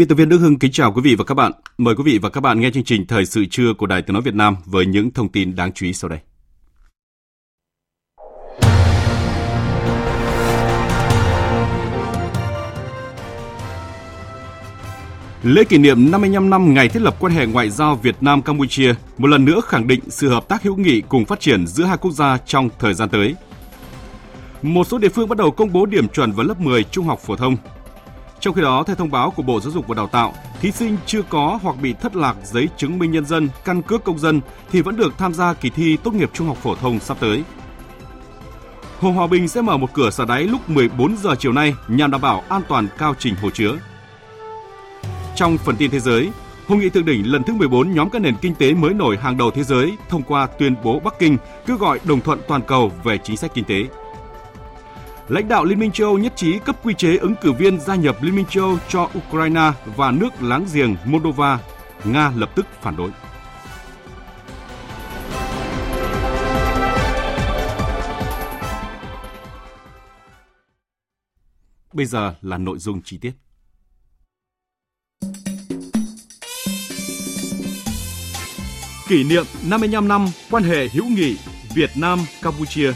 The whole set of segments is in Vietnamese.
Biên tập viên Đức Hưng kính chào quý vị và các bạn. Mời quý vị và các bạn nghe chương trình Thời sự trưa của Đài Tiếng Nói Việt Nam với những thông tin đáng chú ý sau đây. Lễ kỷ niệm 55 năm ngày thiết lập quan hệ ngoại giao Việt Nam Campuchia một lần nữa khẳng định sự hợp tác hữu nghị cùng phát triển giữa hai quốc gia trong thời gian tới. Một số địa phương bắt đầu công bố điểm chuẩn vào lớp 10 trung học phổ thông. Trong khi đó, theo thông báo của Bộ Giáo dục và Đào tạo, thí sinh chưa có hoặc bị thất lạc giấy chứng minh nhân dân, căn cước công dân thì vẫn được tham gia kỳ thi tốt nghiệp trung học phổ thông sắp tới. Hồ Hòa Bình sẽ mở một cửa xả đáy lúc 14 giờ chiều nay nhằm đảm bảo an toàn cao trình hồ chứa. Trong phần tin thế giới, Hội nghị thượng đỉnh lần thứ 14 nhóm các nền kinh tế mới nổi hàng đầu thế giới thông qua tuyên bố Bắc Kinh kêu gọi đồng thuận toàn cầu về chính sách kinh tế. Lãnh đạo Liên minh châu Âu nhất trí cấp quy chế ứng cử viên gia nhập Liên minh châu Âu cho Ukraine và nước láng giềng Moldova. Nga lập tức phản đối. Bây giờ là nội dung chi tiết. Kỷ niệm 55 năm quan hệ hữu nghị Việt Nam Campuchia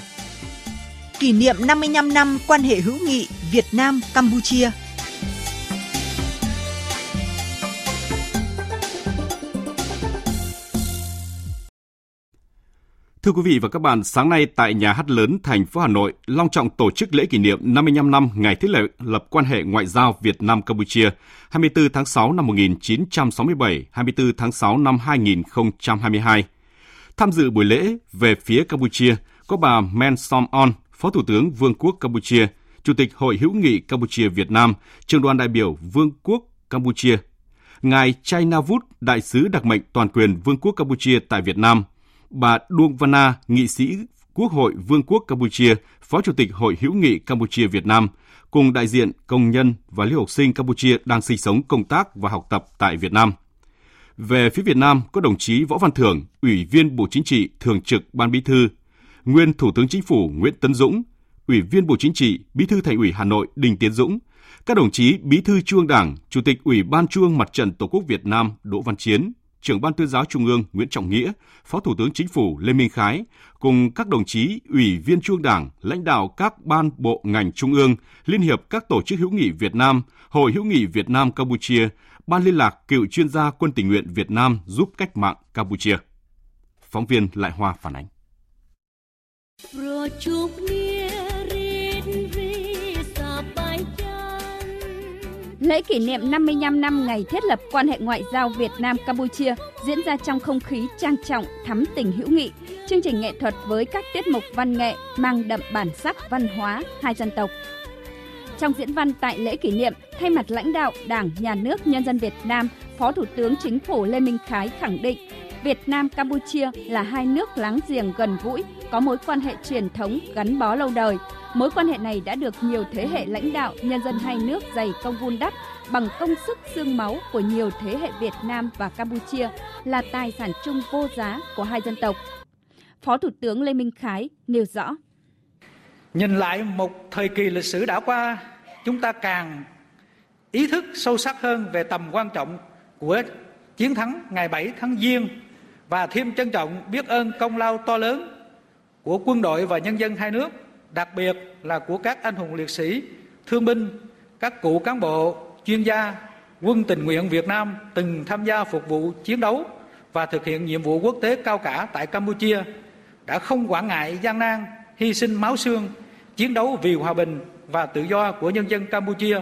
kỷ niệm 55 năm quan hệ hữu nghị Việt Nam Campuchia. Thưa quý vị và các bạn, sáng nay tại Nhà hát lớn thành phố Hà Nội, long trọng tổ chức lễ kỷ niệm 55 năm ngày thiết lập, lập quan hệ ngoại giao Việt Nam Campuchia 24 tháng 6 năm 1967, 24 tháng 6 năm 2022. Tham dự buổi lễ về phía Campuchia có bà Men Som On, Phó Thủ tướng Vương quốc Campuchia, Chủ tịch Hội hữu nghị Campuchia Việt Nam, Trường đoàn đại biểu Vương quốc Campuchia, Ngài Chay Navut, Đại sứ đặc mệnh toàn quyền Vương quốc Campuchia tại Việt Nam, bà Duong Vana, nghị sĩ Quốc hội Vương quốc Campuchia, Phó Chủ tịch Hội hữu nghị Campuchia Việt Nam, cùng đại diện công nhân và lưu học sinh Campuchia đang sinh sống, công tác và học tập tại Việt Nam. Về phía Việt Nam có đồng chí Võ Văn Thưởng, Ủy viên Bộ Chính trị, Thường trực Ban Bí thư, nguyên Thủ tướng Chính phủ Nguyễn Tấn Dũng, Ủy viên Bộ Chính trị, Bí thư Thành ủy Hà Nội Đinh Tiến Dũng, các đồng chí Bí thư Trung ương Đảng, Chủ tịch Ủy ban Trung ương Mặt trận Tổ quốc Việt Nam Đỗ Văn Chiến, trưởng ban tuyên giáo Trung ương Nguyễn Trọng Nghĩa, Phó Thủ tướng Chính phủ Lê Minh Khái, cùng các đồng chí Ủy viên Trung ương Đảng, lãnh đạo các ban bộ ngành Trung ương, Liên hiệp các tổ chức hữu nghị Việt Nam, Hội hữu nghị Việt Nam Campuchia, Ban liên lạc cựu chuyên gia quân tình nguyện Việt Nam giúp cách mạng Campuchia. Phóng viên Lại Hoa phản ánh. Lễ kỷ niệm 55 năm ngày thiết lập quan hệ ngoại giao Việt Nam Campuchia diễn ra trong không khí trang trọng, thắm tình hữu nghị. Chương trình nghệ thuật với các tiết mục văn nghệ mang đậm bản sắc văn hóa hai dân tộc. Trong diễn văn tại lễ kỷ niệm, thay mặt lãnh đạo Đảng, Nhà nước, Nhân dân Việt Nam, Phó Thủ tướng Chính phủ Lê Minh Khái khẳng định Việt Nam Campuchia là hai nước láng giềng gần gũi, có mối quan hệ truyền thống gắn bó lâu đời. Mối quan hệ này đã được nhiều thế hệ lãnh đạo nhân dân hai nước dày công vun đắp bằng công sức xương máu của nhiều thế hệ Việt Nam và Campuchia là tài sản chung vô giá của hai dân tộc. Phó Thủ tướng Lê Minh Khái nêu rõ. Nhìn lại một thời kỳ lịch sử đã qua, chúng ta càng ý thức sâu sắc hơn về tầm quan trọng của chiến thắng ngày 7 tháng Giêng và thêm trân trọng biết ơn công lao to lớn của quân đội và nhân dân hai nước, đặc biệt là của các anh hùng liệt sĩ, thương binh, các cụ cán bộ, chuyên gia, quân tình nguyện Việt Nam từng tham gia phục vụ chiến đấu và thực hiện nhiệm vụ quốc tế cao cả tại Campuchia đã không quản ngại gian nan, hy sinh máu xương chiến đấu vì hòa bình và tự do của nhân dân Campuchia,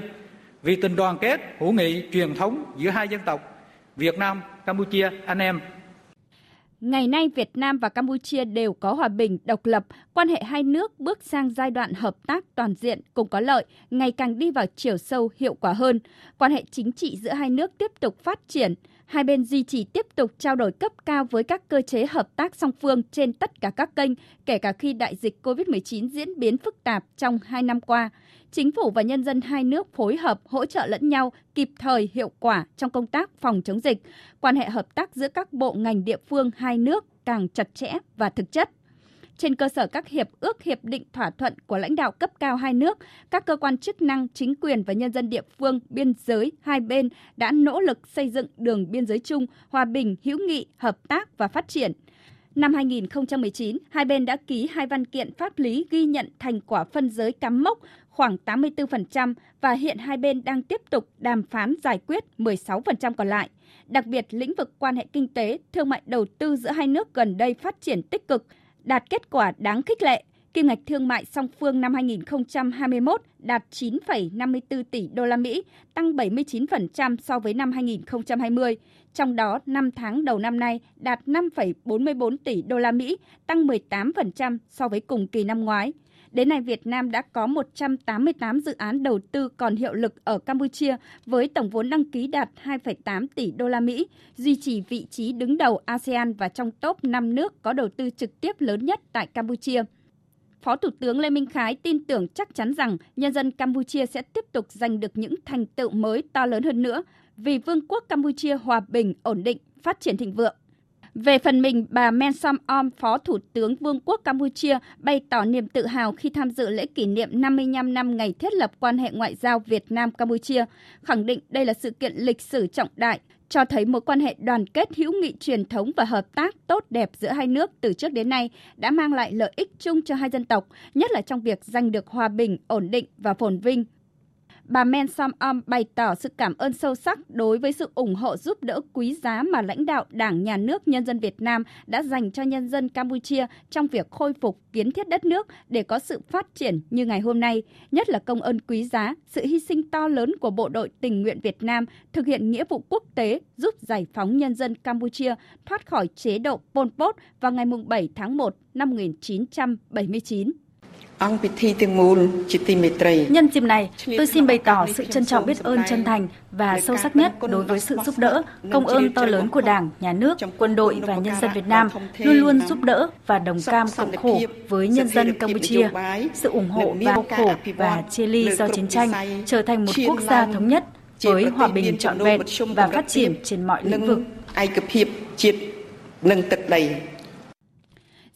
vì tình đoàn kết, hữu nghị, truyền thống giữa hai dân tộc Việt Nam, Campuchia anh em. Ngày nay Việt Nam và Campuchia đều có hòa bình, độc lập, quan hệ hai nước bước sang giai đoạn hợp tác toàn diện cùng có lợi, ngày càng đi vào chiều sâu hiệu quả hơn. Quan hệ chính trị giữa hai nước tiếp tục phát triển, hai bên duy trì tiếp tục trao đổi cấp cao với các cơ chế hợp tác song phương trên tất cả các kênh, kể cả khi đại dịch COVID-19 diễn biến phức tạp trong hai năm qua. Chính phủ và nhân dân hai nước phối hợp hỗ trợ lẫn nhau kịp thời hiệu quả trong công tác phòng chống dịch. Quan hệ hợp tác giữa các bộ ngành địa phương hai nước càng chặt chẽ và thực chất trên cơ sở các hiệp ước hiệp định thỏa thuận của lãnh đạo cấp cao hai nước, các cơ quan chức năng, chính quyền và nhân dân địa phương biên giới hai bên đã nỗ lực xây dựng đường biên giới chung, hòa bình, hữu nghị, hợp tác và phát triển. Năm 2019, hai bên đã ký hai văn kiện pháp lý ghi nhận thành quả phân giới cắm mốc khoảng 84% và hiện hai bên đang tiếp tục đàm phán giải quyết 16% còn lại. Đặc biệt, lĩnh vực quan hệ kinh tế, thương mại đầu tư giữa hai nước gần đây phát triển tích cực, đạt kết quả đáng khích lệ. Kim ngạch thương mại song phương năm 2021 đạt 9,54 tỷ đô la Mỹ, tăng 79% so với năm 2020. Trong đó, 5 tháng đầu năm nay đạt 5,44 tỷ đô la Mỹ, tăng 18% so với cùng kỳ năm ngoái. Đến nay, Việt Nam đã có 188 dự án đầu tư còn hiệu lực ở Campuchia với tổng vốn đăng ký đạt 2,8 tỷ đô la Mỹ, duy trì vị trí đứng đầu ASEAN và trong top 5 nước có đầu tư trực tiếp lớn nhất tại Campuchia. Phó Thủ tướng Lê Minh Khái tin tưởng chắc chắn rằng nhân dân Campuchia sẽ tiếp tục giành được những thành tựu mới to lớn hơn nữa vì Vương quốc Campuchia hòa bình, ổn định, phát triển thịnh vượng. Về phần mình, bà Men Som Om, Phó Thủ tướng Vương quốc Campuchia, bày tỏ niềm tự hào khi tham dự lễ kỷ niệm 55 năm ngày thiết lập quan hệ ngoại giao Việt Nam-Campuchia, khẳng định đây là sự kiện lịch sử trọng đại, cho thấy mối quan hệ đoàn kết hữu nghị truyền thống và hợp tác tốt đẹp giữa hai nước từ trước đến nay đã mang lại lợi ích chung cho hai dân tộc, nhất là trong việc giành được hòa bình, ổn định và phồn vinh bà Men Som Om bày tỏ sự cảm ơn sâu sắc đối với sự ủng hộ giúp đỡ quý giá mà lãnh đạo Đảng, Nhà nước, Nhân dân Việt Nam đã dành cho nhân dân Campuchia trong việc khôi phục kiến thiết đất nước để có sự phát triển như ngày hôm nay, nhất là công ơn quý giá, sự hy sinh to lớn của Bộ đội tình nguyện Việt Nam thực hiện nghĩa vụ quốc tế giúp giải phóng nhân dân Campuchia thoát khỏi chế độ Pol Pot vào ngày 7 tháng 1 năm 1979. Nhân dịp này, tôi xin bày tỏ sự trân trọng biết ơn chân thành và sâu sắc nhất đối với sự giúp đỡ, công ơn to lớn của Đảng, Nhà nước, quân đội và nhân dân Việt Nam luôn luôn giúp đỡ và đồng cam cộng khổ với nhân dân Campuchia. Sự ủng hộ và khổ và chia ly do chiến tranh trở thành một quốc gia thống nhất với hòa bình trọn vẹn và phát triển trên mọi lĩnh vực.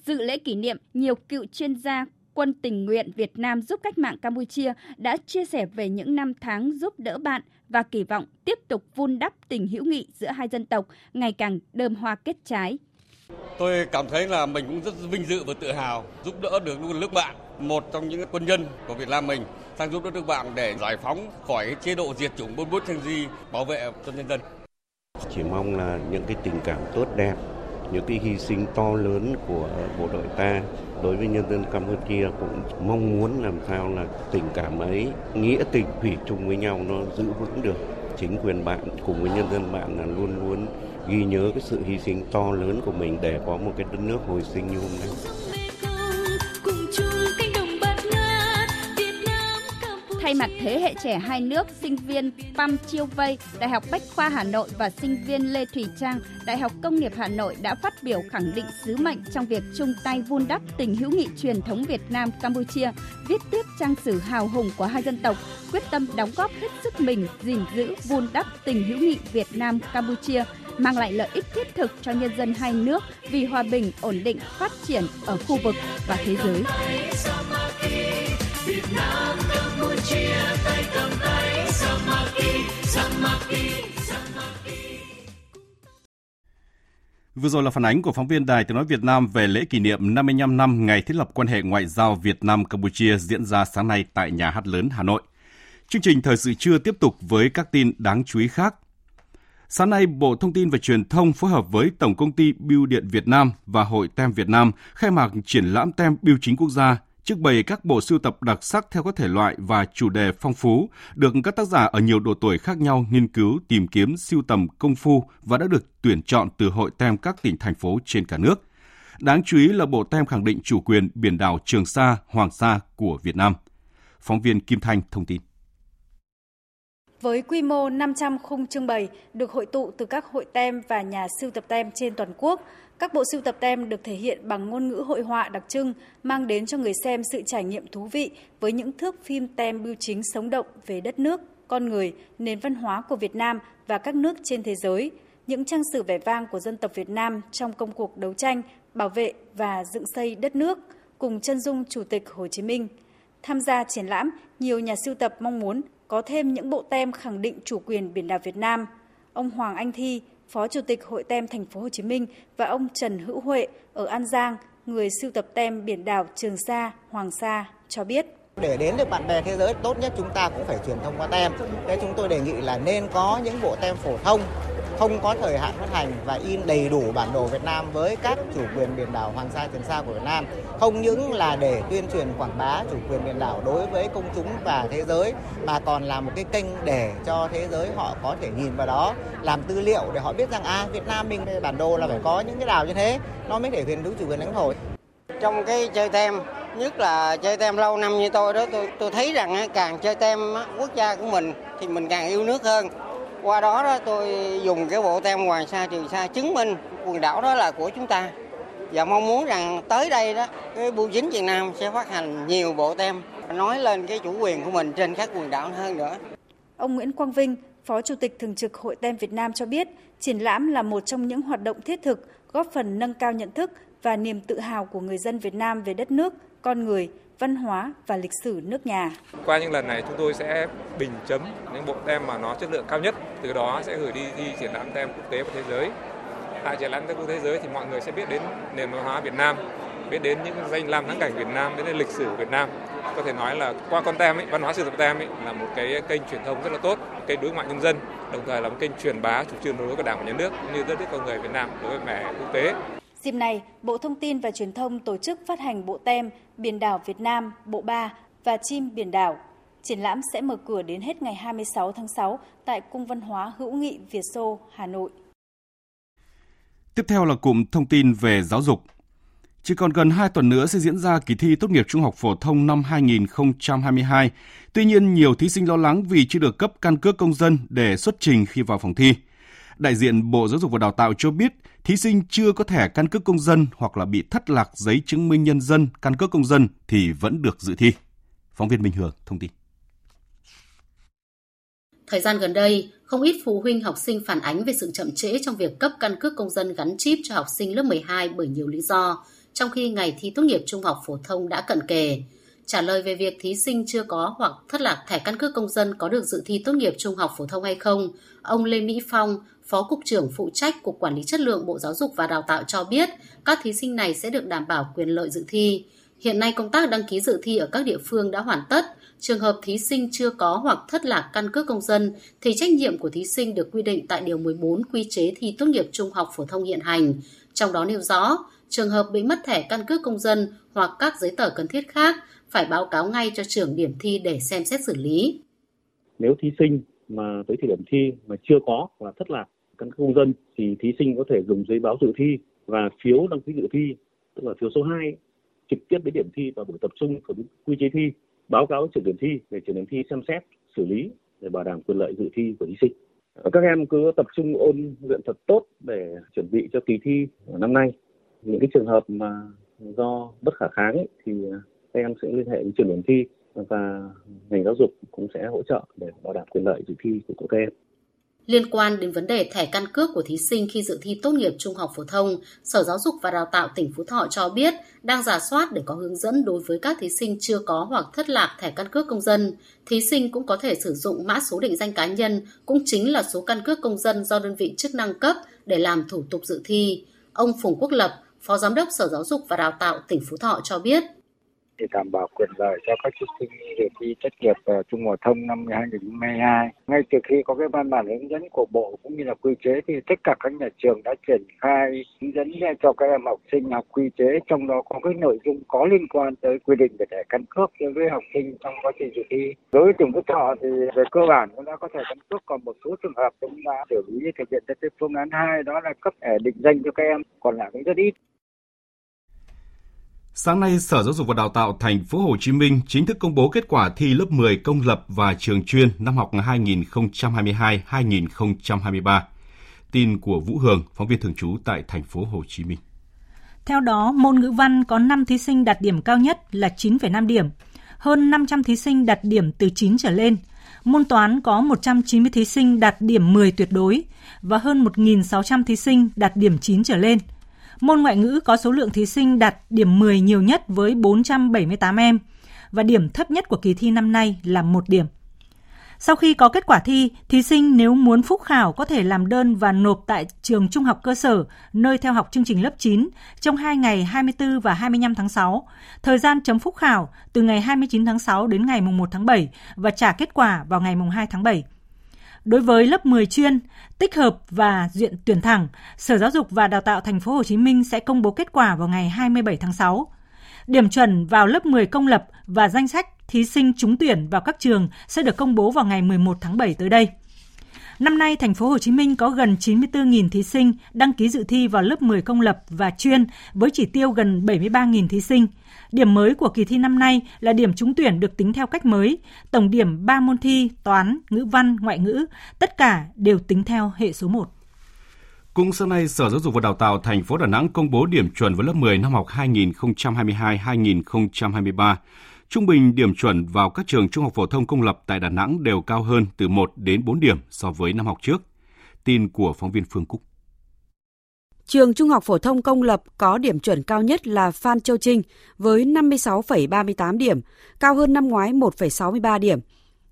Dự lễ kỷ niệm, nhiều cựu chuyên gia Quân tình nguyện Việt Nam giúp cách mạng Campuchia đã chia sẻ về những năm tháng giúp đỡ bạn và kỳ vọng tiếp tục vun đắp tình hữu nghị giữa hai dân tộc ngày càng đơm hoa kết trái. Tôi cảm thấy là mình cũng rất vinh dự và tự hào giúp đỡ được nước bạn, một trong những quân nhân của Việt Nam mình sang giúp đỡ nước bạn để giải phóng khỏi chế độ diệt chủng bôn bút thanh di, bảo vệ cho nhân dân. Chỉ mong là những cái tình cảm tốt đẹp, những cái hy sinh to lớn của bộ đội ta đối với nhân dân Campuchia cũng mong muốn làm sao là tình cảm ấy, nghĩa tình thủy chung với nhau nó giữ vững được. Chính quyền bạn cùng với nhân dân bạn là luôn luôn ghi nhớ cái sự hy sinh to lớn của mình để có một cái đất nước hồi sinh như hôm nay. Thay mặt thế hệ trẻ hai nước, sinh viên Pam Chiêu Vây, Đại học Bách khoa Hà Nội và sinh viên Lê Thủy Trang, Đại học Công nghiệp Hà Nội đã phát biểu khẳng định sứ mệnh trong việc chung tay vun đắp tình hữu nghị truyền thống Việt Nam Campuchia, viết tiếp trang sử hào hùng của hai dân tộc, quyết tâm đóng góp hết sức mình gìn giữ vun đắp tình hữu nghị Việt Nam Campuchia, mang lại lợi ích thiết thực cho nhân dân hai nước vì hòa bình, ổn định, phát triển ở khu vực và thế giới. Việt Nam, Campuchia, tay cầm tay, Samaki, Samaki, Samaki. Vừa rồi là phản ánh của phóng viên Đài Tiếng Nói Việt Nam về lễ kỷ niệm 55 năm ngày thiết lập quan hệ ngoại giao Việt Nam-Campuchia diễn ra sáng nay tại Nhà hát lớn Hà Nội. Chương trình Thời sự trưa tiếp tục với các tin đáng chú ý khác. Sáng nay, Bộ Thông tin và Truyền thông phối hợp với Tổng công ty Bưu điện Việt Nam và Hội Tem Việt Nam khai mạc triển lãm tem bưu chính quốc gia trưng bày các bộ sưu tập đặc sắc theo các thể loại và chủ đề phong phú, được các tác giả ở nhiều độ tuổi khác nhau nghiên cứu, tìm kiếm, sưu tầm công phu và đã được tuyển chọn từ hội tem các tỉnh thành phố trên cả nước. Đáng chú ý là bộ tem khẳng định chủ quyền biển đảo Trường Sa, Hoàng Sa của Việt Nam. Phóng viên Kim Thanh thông tin. Với quy mô 500 khung trưng bày được hội tụ từ các hội tem và nhà sưu tập tem trên toàn quốc, các bộ sưu tập tem được thể hiện bằng ngôn ngữ hội họa đặc trưng, mang đến cho người xem sự trải nghiệm thú vị với những thước phim tem bưu chính sống động về đất nước, con người, nền văn hóa của Việt Nam và các nước trên thế giới, những trang sử vẻ vang của dân tộc Việt Nam trong công cuộc đấu tranh, bảo vệ và dựng xây đất nước, cùng chân dung Chủ tịch Hồ Chí Minh. Tham gia triển lãm, nhiều nhà sưu tập mong muốn có thêm những bộ tem khẳng định chủ quyền biển đảo Việt Nam. Ông Hoàng Anh Thi, Phó Chủ tịch Hội tem Thành phố Hồ Chí Minh và ông Trần Hữu Huệ ở An Giang, người sưu tập tem biển đảo Trường Sa, Hoàng Sa cho biết. Để đến được bạn bè thế giới tốt nhất chúng ta cũng phải truyền thông qua tem. Thế chúng tôi đề nghị là nên có những bộ tem phổ thông không có thời hạn phát hành và in đầy đủ bản đồ Việt Nam với các chủ quyền biển đảo Hoàng Sa Trường Sa của Việt Nam. Không những là để tuyên truyền quảng bá chủ quyền biển đảo đối với công chúng và thế giới, mà còn là một cái kênh để cho thế giới họ có thể nhìn vào đó, làm tư liệu để họ biết rằng à Việt Nam mình bản đồ là phải có những cái đảo như thế, nó mới thể hiện đúng chủ quyền lãnh thổ. Trong cái chơi tem, nhất là chơi tem lâu năm như tôi đó, tôi tôi thấy rằng càng chơi tem quốc gia của mình thì mình càng yêu nước hơn qua đó đó tôi dùng cái bộ tem Hoàng Sa Trường Sa chứng minh quần đảo đó là của chúng ta và mong muốn rằng tới đây đó cái bưu chính Việt Nam sẽ phát hành nhiều bộ tem nói lên cái chủ quyền của mình trên các quần đảo hơn nữa. Ông Nguyễn Quang Vinh, Phó Chủ tịch Thường trực Hội tem Việt Nam cho biết, triển lãm là một trong những hoạt động thiết thực góp phần nâng cao nhận thức và niềm tự hào của người dân Việt Nam về đất nước, con người, văn hóa và lịch sử nước nhà. Qua những lần này chúng tôi sẽ bình chấm những bộ tem mà nó chất lượng cao nhất, từ đó sẽ gửi đi thi triển lãm tem quốc tế và thế giới. Tại triển lãm tem quốc tế giới thì mọi người sẽ biết đến nền văn hóa Việt Nam, biết đến những danh lam thắng cảnh Việt Nam, biết đến lịch sử của Việt Nam. Có thể nói là qua con tem ấy, văn hóa sưu tập tem ấy, là một cái kênh truyền thông rất là tốt, kênh đối ngoại nhân dân, đồng thời là một kênh truyền bá chủ trương đối với của Đảng và Nhà nước cũng như đất nước con người Việt Nam đối với mẹ quốc tế. Dịp này, Bộ Thông tin và Truyền thông tổ chức phát hành bộ tem Biển đảo Việt Nam, Bộ 3 và Chim Biển đảo. Triển lãm sẽ mở cửa đến hết ngày 26 tháng 6 tại Cung Văn hóa Hữu nghị Việt Xô, Hà Nội. Tiếp theo là cụm thông tin về giáo dục. Chỉ còn gần 2 tuần nữa sẽ diễn ra kỳ thi tốt nghiệp trung học phổ thông năm 2022. Tuy nhiên, nhiều thí sinh lo lắng vì chưa được cấp căn cước công dân để xuất trình khi vào phòng thi. Đại diện Bộ Giáo dục và Đào tạo cho biết, thí sinh chưa có thẻ căn cước công dân hoặc là bị thất lạc giấy chứng minh nhân dân, căn cước công dân thì vẫn được dự thi. Phóng viên Minh Hường thông tin. Thời gian gần đây, không ít phụ huynh học sinh phản ánh về sự chậm trễ trong việc cấp căn cước công dân gắn chip cho học sinh lớp 12 bởi nhiều lý do, trong khi ngày thi tốt nghiệp trung học phổ thông đã cận kề. Trả lời về việc thí sinh chưa có hoặc thất lạc thẻ căn cước công dân có được dự thi tốt nghiệp trung học phổ thông hay không, ông Lê Mỹ Phong, Phó Cục trưởng phụ trách Cục Quản lý Chất lượng Bộ Giáo dục và Đào tạo cho biết các thí sinh này sẽ được đảm bảo quyền lợi dự thi. Hiện nay công tác đăng ký dự thi ở các địa phương đã hoàn tất. Trường hợp thí sinh chưa có hoặc thất lạc căn cước công dân thì trách nhiệm của thí sinh được quy định tại Điều 14 Quy chế thi tốt nghiệp trung học phổ thông hiện hành. Trong đó nêu rõ, trường hợp bị mất thẻ căn cước công dân hoặc các giấy tờ cần thiết khác phải báo cáo ngay cho trưởng điểm thi để xem xét xử lý. Nếu thí sinh mà tới thời điểm thi mà chưa có hoặc thất lạc căn cước công dân thì thí sinh có thể dùng giấy báo dự thi và phiếu đăng ký dự thi tức là phiếu số 2 trực tiếp đến điểm thi và buổi tập trung của quy chế thi báo cáo trưởng điểm thi để trưởng điểm thi xem xét xử lý để bảo đảm quyền lợi dự thi của thí sinh các em cứ tập trung ôn luyện thật tốt để chuẩn bị cho kỳ thi năm nay những cái trường hợp mà do bất khả kháng ấy, thì các em sẽ liên hệ với trưởng điểm thi và ngành giáo dục cũng sẽ hỗ trợ để bảo đảm quyền lợi dự thi của các em. Liên quan đến vấn đề thẻ căn cước của thí sinh khi dự thi tốt nghiệp trung học phổ thông, Sở Giáo dục và Đào tạo tỉnh Phú Thọ cho biết đang giả soát để có hướng dẫn đối với các thí sinh chưa có hoặc thất lạc thẻ căn cước công dân. Thí sinh cũng có thể sử dụng mã số định danh cá nhân, cũng chính là số căn cước công dân do đơn vị chức năng cấp để làm thủ tục dự thi. Ông Phùng Quốc Lập, Phó Giám đốc Sở Giáo dục và Đào tạo tỉnh Phú Thọ cho biết để đảm bảo quyền lợi cho các thí sinh dự thi tốt nghiệp uh, ờ, trung học thông năm 2022. Ngay từ khi có cái văn bản hướng dẫn của Bộ cũng như là quy chế thì tất cả các nhà trường đã triển khai hướng dẫn cho các em học sinh học quy chế trong đó có cái nội dung có liên quan tới quy định về thẻ căn cước đối với học sinh trong quá trình dự thi. Đối với trường Phúc Thọ thì về cơ bản cũng đã có thẻ căn cước còn một số trường hợp chúng đã xử lý thực hiện theo phương án 2 đó là cấp thẻ định danh cho các em còn lại cũng rất ít. Sáng nay, Sở Giáo dục và Đào tạo Thành phố Hồ Chí Minh chính thức công bố kết quả thi lớp 10 công lập và trường chuyên năm học 2022-2023. Tin của Vũ Hường, phóng viên thường trú tại Thành phố Hồ Chí Minh. Theo đó, môn ngữ văn có 5 thí sinh đạt điểm cao nhất là 9,5 điểm, hơn 500 thí sinh đạt điểm từ 9 trở lên. Môn toán có 190 thí sinh đạt điểm 10 tuyệt đối và hơn 1.600 thí sinh đạt điểm 9 trở lên – Môn ngoại ngữ có số lượng thí sinh đạt điểm 10 nhiều nhất với 478 em và điểm thấp nhất của kỳ thi năm nay là 1 điểm. Sau khi có kết quả thi, thí sinh nếu muốn phúc khảo có thể làm đơn và nộp tại trường trung học cơ sở nơi theo học chương trình lớp 9 trong 2 ngày 24 và 25 tháng 6. Thời gian chấm phúc khảo từ ngày 29 tháng 6 đến ngày 1 tháng 7 và trả kết quả vào ngày 2 tháng 7. Đối với lớp 10 chuyên, tích hợp và duyện tuyển thẳng, Sở Giáo dục và Đào tạo Thành phố Hồ Chí Minh sẽ công bố kết quả vào ngày 27 tháng 6. Điểm chuẩn vào lớp 10 công lập và danh sách thí sinh trúng tuyển vào các trường sẽ được công bố vào ngày 11 tháng 7 tới đây. Năm nay, thành phố Hồ Chí Minh có gần 94.000 thí sinh đăng ký dự thi vào lớp 10 công lập và chuyên với chỉ tiêu gần 73.000 thí sinh. Điểm mới của kỳ thi năm nay là điểm trúng tuyển được tính theo cách mới, tổng điểm 3 môn thi toán, ngữ văn, ngoại ngữ, tất cả đều tính theo hệ số 1. Cũng sáng nay, Sở Giáo dục và Đào tạo thành phố Đà Nẵng công bố điểm chuẩn vào lớp 10 năm học 2022-2023. Trung bình điểm chuẩn vào các trường trung học phổ thông công lập tại Đà Nẵng đều cao hơn từ 1 đến 4 điểm so với năm học trước. Tin của phóng viên Phương Cúc. Trường Trung học phổ thông công lập có điểm chuẩn cao nhất là Phan Châu Trinh với 56,38 điểm, cao hơn năm ngoái 1,63 điểm.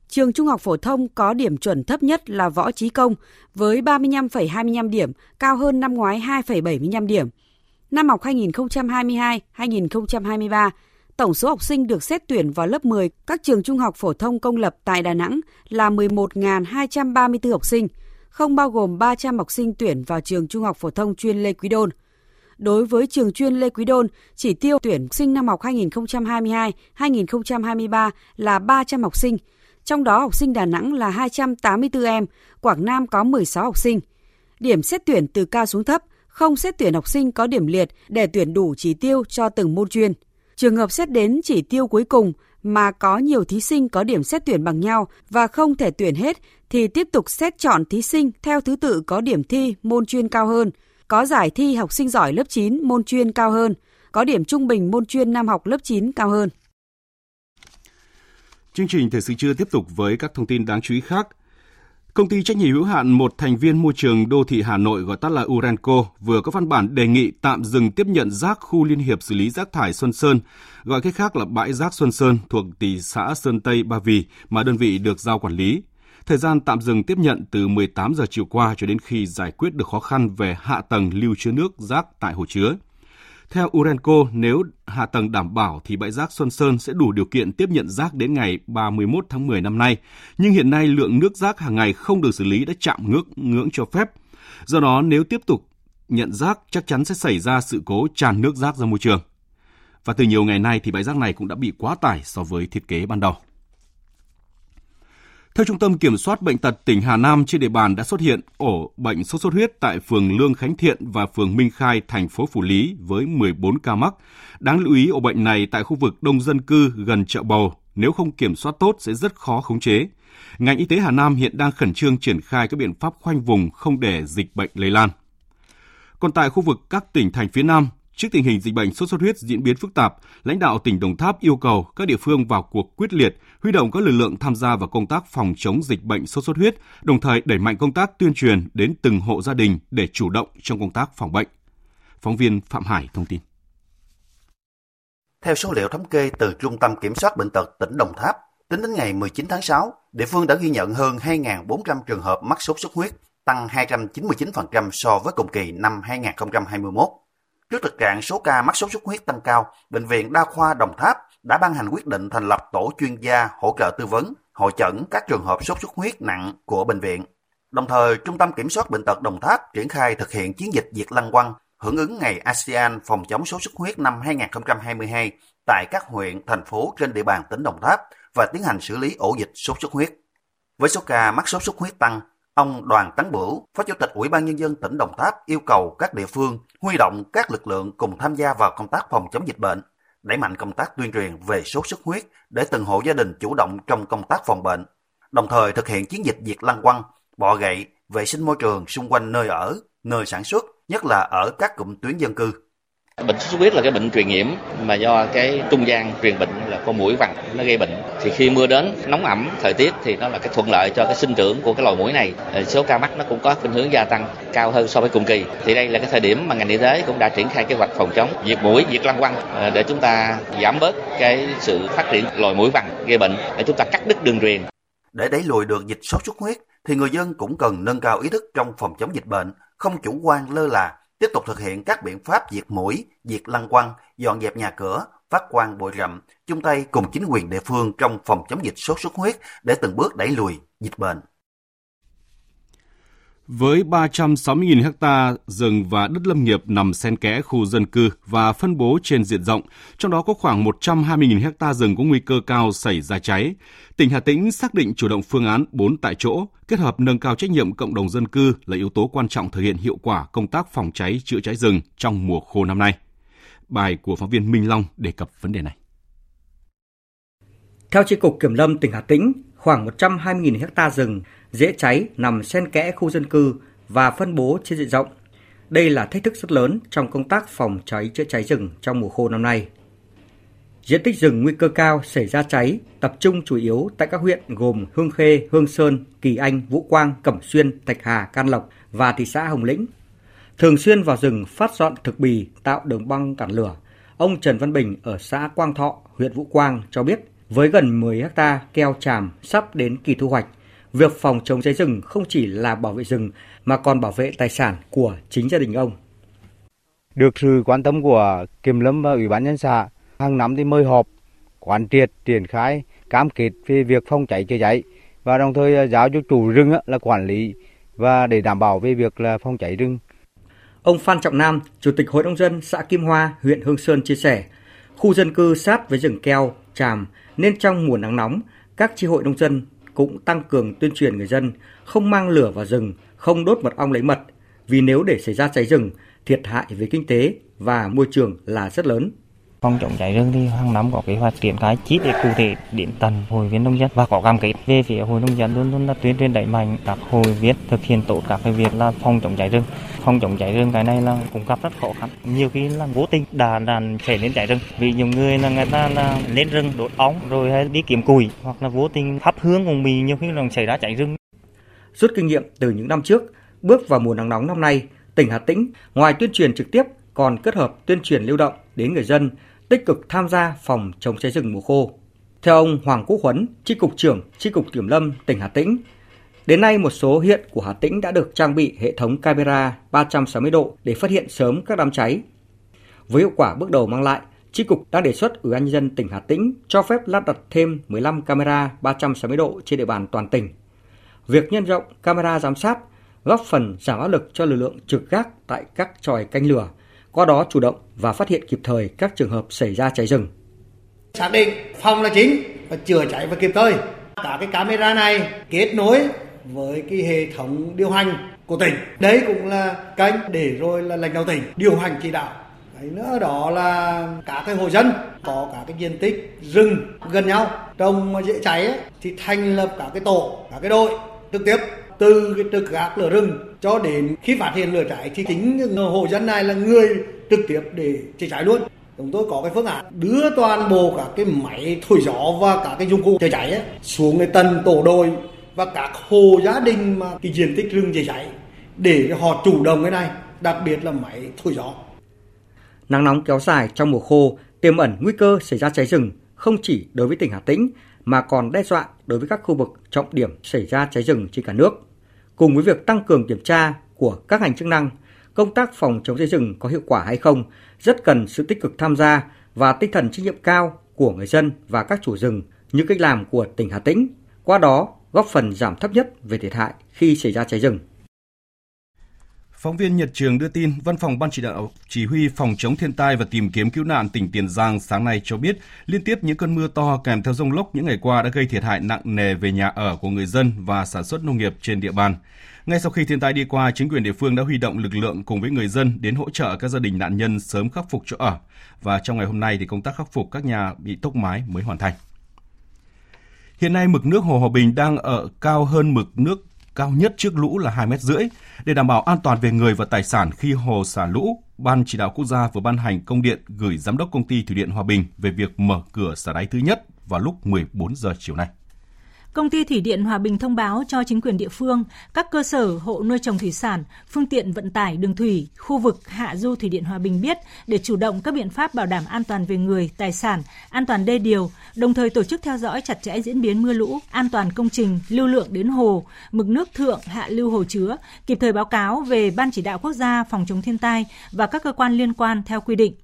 Trường Trung học phổ thông có điểm chuẩn thấp nhất là Võ Trí Công với 35,25 điểm, cao hơn năm ngoái 2,75 điểm. Năm học 2022-2023, tổng số học sinh được xét tuyển vào lớp 10 các trường trung học phổ thông công lập tại Đà Nẵng là 11.234 học sinh, không bao gồm 300 học sinh tuyển vào trường trung học phổ thông chuyên Lê Quý Đôn. Đối với trường chuyên Lê Quý Đôn, chỉ tiêu tuyển sinh năm học 2022-2023 là 300 học sinh, trong đó học sinh Đà Nẵng là 284 em, Quảng Nam có 16 học sinh. Điểm xét tuyển từ cao xuống thấp, không xét tuyển học sinh có điểm liệt để tuyển đủ chỉ tiêu cho từng môn chuyên. Trường hợp xét đến chỉ tiêu cuối cùng mà có nhiều thí sinh có điểm xét tuyển bằng nhau và không thể tuyển hết thì tiếp tục xét chọn thí sinh theo thứ tự có điểm thi môn chuyên cao hơn, có giải thi học sinh giỏi lớp 9 môn chuyên cao hơn, có điểm trung bình môn chuyên năm học lớp 9 cao hơn. Chương trình thời sự trưa tiếp tục với các thông tin đáng chú ý khác. Công ty trách nhiệm hữu hạn một thành viên môi trường đô thị Hà Nội gọi tắt là Urenco vừa có văn bản đề nghị tạm dừng tiếp nhận rác khu liên hiệp xử lý rác thải Xuân Sơn, gọi cách khác là bãi rác Xuân Sơn thuộc thị xã Sơn Tây Ba Vì mà đơn vị được giao quản lý. Thời gian tạm dừng tiếp nhận từ 18 giờ chiều qua cho đến khi giải quyết được khó khăn về hạ tầng lưu chứa nước rác tại hồ chứa. Theo Urenco, nếu hạ tầng đảm bảo thì bãi rác Xuân Sơn sẽ đủ điều kiện tiếp nhận rác đến ngày 31 tháng 10 năm nay. Nhưng hiện nay lượng nước rác hàng ngày không được xử lý đã chạm ngưỡng ngưỡng cho phép. Do đó nếu tiếp tục nhận rác chắc chắn sẽ xảy ra sự cố tràn nước rác ra môi trường. Và từ nhiều ngày nay thì bãi rác này cũng đã bị quá tải so với thiết kế ban đầu. Theo Trung tâm Kiểm soát Bệnh tật tỉnh Hà Nam, trên địa bàn đã xuất hiện ổ bệnh sốt xuất huyết tại phường Lương Khánh Thiện và phường Minh Khai, thành phố Phủ Lý với 14 ca mắc. Đáng lưu ý ổ bệnh này tại khu vực đông dân cư gần chợ Bầu, nếu không kiểm soát tốt sẽ rất khó khống chế. Ngành y tế Hà Nam hiện đang khẩn trương triển khai các biện pháp khoanh vùng không để dịch bệnh lây lan. Còn tại khu vực các tỉnh thành phía Nam, Trước tình hình dịch bệnh sốt xuất huyết diễn biến phức tạp, lãnh đạo tỉnh Đồng Tháp yêu cầu các địa phương vào cuộc quyết liệt, huy động các lực lượng tham gia vào công tác phòng chống dịch bệnh sốt xuất huyết, đồng thời đẩy mạnh công tác tuyên truyền đến từng hộ gia đình để chủ động trong công tác phòng bệnh. Phóng viên Phạm Hải thông tin. Theo số liệu thống kê từ Trung tâm Kiểm soát Bệnh tật tỉnh Đồng Tháp, tính đến ngày 19 tháng 6, địa phương đã ghi nhận hơn 2.400 trường hợp mắc sốt xuất huyết, tăng 299% so với cùng kỳ năm 2021. Trước thực trạng số ca mắc sốt xuất huyết tăng cao, Bệnh viện Đa khoa Đồng Tháp đã ban hành quyết định thành lập tổ chuyên gia hỗ trợ tư vấn, hội chẩn các trường hợp sốt xuất huyết nặng của bệnh viện. Đồng thời, Trung tâm Kiểm soát Bệnh tật Đồng Tháp triển khai thực hiện chiến dịch diệt lăng quăng hưởng ứng ngày ASEAN phòng chống sốt xuất huyết năm 2022 tại các huyện, thành phố trên địa bàn tỉnh Đồng Tháp và tiến hành xử lý ổ dịch sốt xuất huyết. Với số ca mắc sốt xuất huyết tăng, ông Đoàn Tấn Bửu, Phó Chủ tịch Ủy ban Nhân dân tỉnh Đồng Tháp yêu cầu các địa phương huy động các lực lượng cùng tham gia vào công tác phòng chống dịch bệnh, đẩy mạnh công tác tuyên truyền về sốt xuất huyết để từng hộ gia đình chủ động trong công tác phòng bệnh, đồng thời thực hiện chiến dịch diệt lăng quăng, bọ gậy, vệ sinh môi trường xung quanh nơi ở, nơi sản xuất, nhất là ở các cụm tuyến dân cư. Bệnh sốt xuất huyết là cái bệnh truyền nhiễm mà do cái trung gian truyền bệnh là con mũi vằn nó gây bệnh. Thì khi mưa đến nóng ẩm thời tiết thì nó là cái thuận lợi cho cái sinh trưởng của cái loài mũi này. Ờ, số ca mắc nó cũng có khuynh hướng gia tăng cao hơn so với cùng kỳ. Thì đây là cái thời điểm mà ngành y tế cũng đã triển khai kế hoạch phòng chống diệt mũi, diệt lăng quăng ờ, để chúng ta giảm bớt cái sự phát triển loài mũi vằn gây bệnh để chúng ta cắt đứt đường truyền. Để đẩy lùi được dịch sốt xuất huyết thì người dân cũng cần nâng cao ý thức trong phòng chống dịch bệnh, không chủ quan lơ là tiếp tục thực hiện các biện pháp diệt mũi, diệt lăng quăng, dọn dẹp nhà cửa, phát quang bụi rậm, chung tay cùng chính quyền địa phương trong phòng chống dịch sốt xuất huyết để từng bước đẩy lùi dịch bệnh. Với 360.000 ha rừng và đất lâm nghiệp nằm xen kẽ khu dân cư và phân bố trên diện rộng, trong đó có khoảng 120.000 ha rừng có nguy cơ cao xảy ra cháy, tỉnh Hà Tĩnh xác định chủ động phương án 4 tại chỗ, kết hợp nâng cao trách nhiệm cộng đồng dân cư là yếu tố quan trọng thực hiện hiệu quả công tác phòng cháy chữa cháy rừng trong mùa khô năm nay. Bài của phóng viên Minh Long đề cập vấn đề này. Theo Chi cục Kiểm lâm tỉnh Hà Tĩnh, khoảng 120.000 ha rừng dễ cháy nằm xen kẽ khu dân cư và phân bố trên diện rộng. Đây là thách thức rất lớn trong công tác phòng cháy chữa cháy rừng trong mùa khô năm nay. Diện tích rừng nguy cơ cao xảy ra cháy tập trung chủ yếu tại các huyện gồm Hương Khê, Hương Sơn, Kỳ Anh, Vũ Quang, Cẩm Xuyên, Thạch Hà, Can Lộc và thị xã Hồng Lĩnh. Thường xuyên vào rừng phát dọn thực bì tạo đường băng cản lửa. Ông Trần Văn Bình ở xã Quang Thọ, huyện Vũ Quang cho biết với gần 10 ha keo tràm sắp đến kỳ thu hoạch, việc phòng chống cháy rừng không chỉ là bảo vệ rừng mà còn bảo vệ tài sản của chính gia đình ông. Được sự quan tâm của Kiểm lâm và Ủy ban nhân xã, hàng năm thì mời họp, quán triệt, triển khai, cam kết về việc phòng cháy chữa cháy và đồng thời à, giáo cho chủ rừng là quản lý và để đảm bảo về việc là phòng cháy rừng. Ông Phan Trọng Nam, Chủ tịch Hội nông dân xã Kim Hoa, huyện Hương Sơn chia sẻ, khu dân cư sát với rừng keo, tràm nên trong mùa nắng nóng, các chi hội nông dân cũng tăng cường tuyên truyền người dân không mang lửa vào rừng, không đốt mật ong lấy mật, vì nếu để xảy ra cháy rừng, thiệt hại về kinh tế và môi trường là rất lớn. Phòng chống cháy rừng thì hàng năm có kế hoạch triển khai chi tiết cụ thể đến tận hội viên nông dân và có cam kết về phía hội nông dân luôn luôn là tuyên truyền đẩy mạnh các hội viên thực hiện tốt các cái việc là phòng chống cháy rừng. Phòng chống cháy rừng cái này là cũng gặp rất khó khăn. Nhiều khi là vô tình đã đàn xảy đến cháy rừng. Vì nhiều người là người ta là lên rừng đốt ống rồi hay đi kiếm củi hoặc là vô tình thắp hướng cùng mình nhiều khi là xảy ra cháy rừng. Rút kinh nghiệm từ những năm trước, bước vào mùa nắng nóng năm nay, tỉnh Hà Tĩnh ngoài tuyên truyền trực tiếp còn kết hợp tuyên truyền lưu động đến người dân tích cực tham gia phòng chống cháy rừng mùa khô. Theo ông Hoàng Quốc Huấn, tri cục trưởng tri cục Kiểm lâm tỉnh Hà Tĩnh, đến nay một số huyện của Hà Tĩnh đã được trang bị hệ thống camera 360 độ để phát hiện sớm các đám cháy. Với hiệu quả bước đầu mang lại, tri cục đang đề xuất Ủy ban nhân dân tỉnh Hà Tĩnh cho phép lắp đặt thêm 15 camera 360 độ trên địa bàn toàn tỉnh. Việc nhân rộng camera giám sát góp phần giảm áp lực cho lực lượng trực gác tại các tròi canh lửa, qua đó chủ động và phát hiện kịp thời các trường hợp xảy ra cháy rừng. Xác định phòng là chính và chữa cháy và kịp thời. Cả cái camera này kết nối với cái hệ thống điều hành của tỉnh. Đấy cũng là kênh để rồi là lãnh đạo tỉnh điều hành chỉ đạo. Đấy nữa đó là cả cái hộ dân có cả cái diện tích rừng gần nhau trồng dễ cháy ấy, thì thành lập cả cái tổ, cả cái đội trực tiếp từ cái trực gác lửa rừng cho đến khi phát hiện lửa cháy thì chính hộ dân này là người trực tiếp để chữa cháy luôn chúng tôi có cái phương án đưa toàn bộ các cái máy thổi gió và các cái dụng cụ chữa cháy ấy, xuống cái tầng tổ đội và các hộ gia đình mà cái diện tích rừng chữa cháy để họ chủ động cái này đặc biệt là máy thổi gió nắng nóng kéo dài trong mùa khô tiềm ẩn nguy cơ xảy ra cháy rừng không chỉ đối với tỉnh Hà Tĩnh mà còn đe dọa đối với các khu vực trọng điểm xảy ra cháy rừng trên cả nước. Cùng với việc tăng cường kiểm tra của các ngành chức năng, công tác phòng chống cháy rừng có hiệu quả hay không rất cần sự tích cực tham gia và tinh thần trách nhiệm cao của người dân và các chủ rừng như cách làm của tỉnh Hà Tĩnh, qua đó góp phần giảm thấp nhất về thiệt hại khi xảy ra cháy rừng. Phóng viên Nhật Trường đưa tin, Văn phòng Ban chỉ đạo chỉ huy phòng chống thiên tai và tìm kiếm cứu nạn tỉnh Tiền Giang sáng nay cho biết, liên tiếp những cơn mưa to kèm theo rông lốc những ngày qua đã gây thiệt hại nặng nề về nhà ở của người dân và sản xuất nông nghiệp trên địa bàn. Ngay sau khi thiên tai đi qua, chính quyền địa phương đã huy động lực lượng cùng với người dân đến hỗ trợ các gia đình nạn nhân sớm khắc phục chỗ ở. Và trong ngày hôm nay thì công tác khắc phục các nhà bị tốc mái mới hoàn thành. Hiện nay mực nước Hồ Hòa Bình đang ở cao hơn mực nước cao nhất trước lũ là 2 mét rưỡi. Để đảm bảo an toàn về người và tài sản khi hồ xả lũ, Ban chỉ đạo quốc gia vừa ban hành công điện gửi giám đốc công ty thủy điện Hòa Bình về việc mở cửa xả đáy thứ nhất vào lúc 14 giờ chiều nay. Công ty Thủy điện Hòa Bình thông báo cho chính quyền địa phương, các cơ sở hộ nuôi trồng thủy sản, phương tiện vận tải đường thủy, khu vực hạ du Thủy điện Hòa Bình biết để chủ động các biện pháp bảo đảm an toàn về người, tài sản, an toàn đê điều, đồng thời tổ chức theo dõi chặt chẽ diễn biến mưa lũ, an toàn công trình, lưu lượng đến hồ, mực nước thượng hạ lưu hồ chứa, kịp thời báo cáo về Ban chỉ đạo quốc gia phòng chống thiên tai và các cơ quan liên quan theo quy định.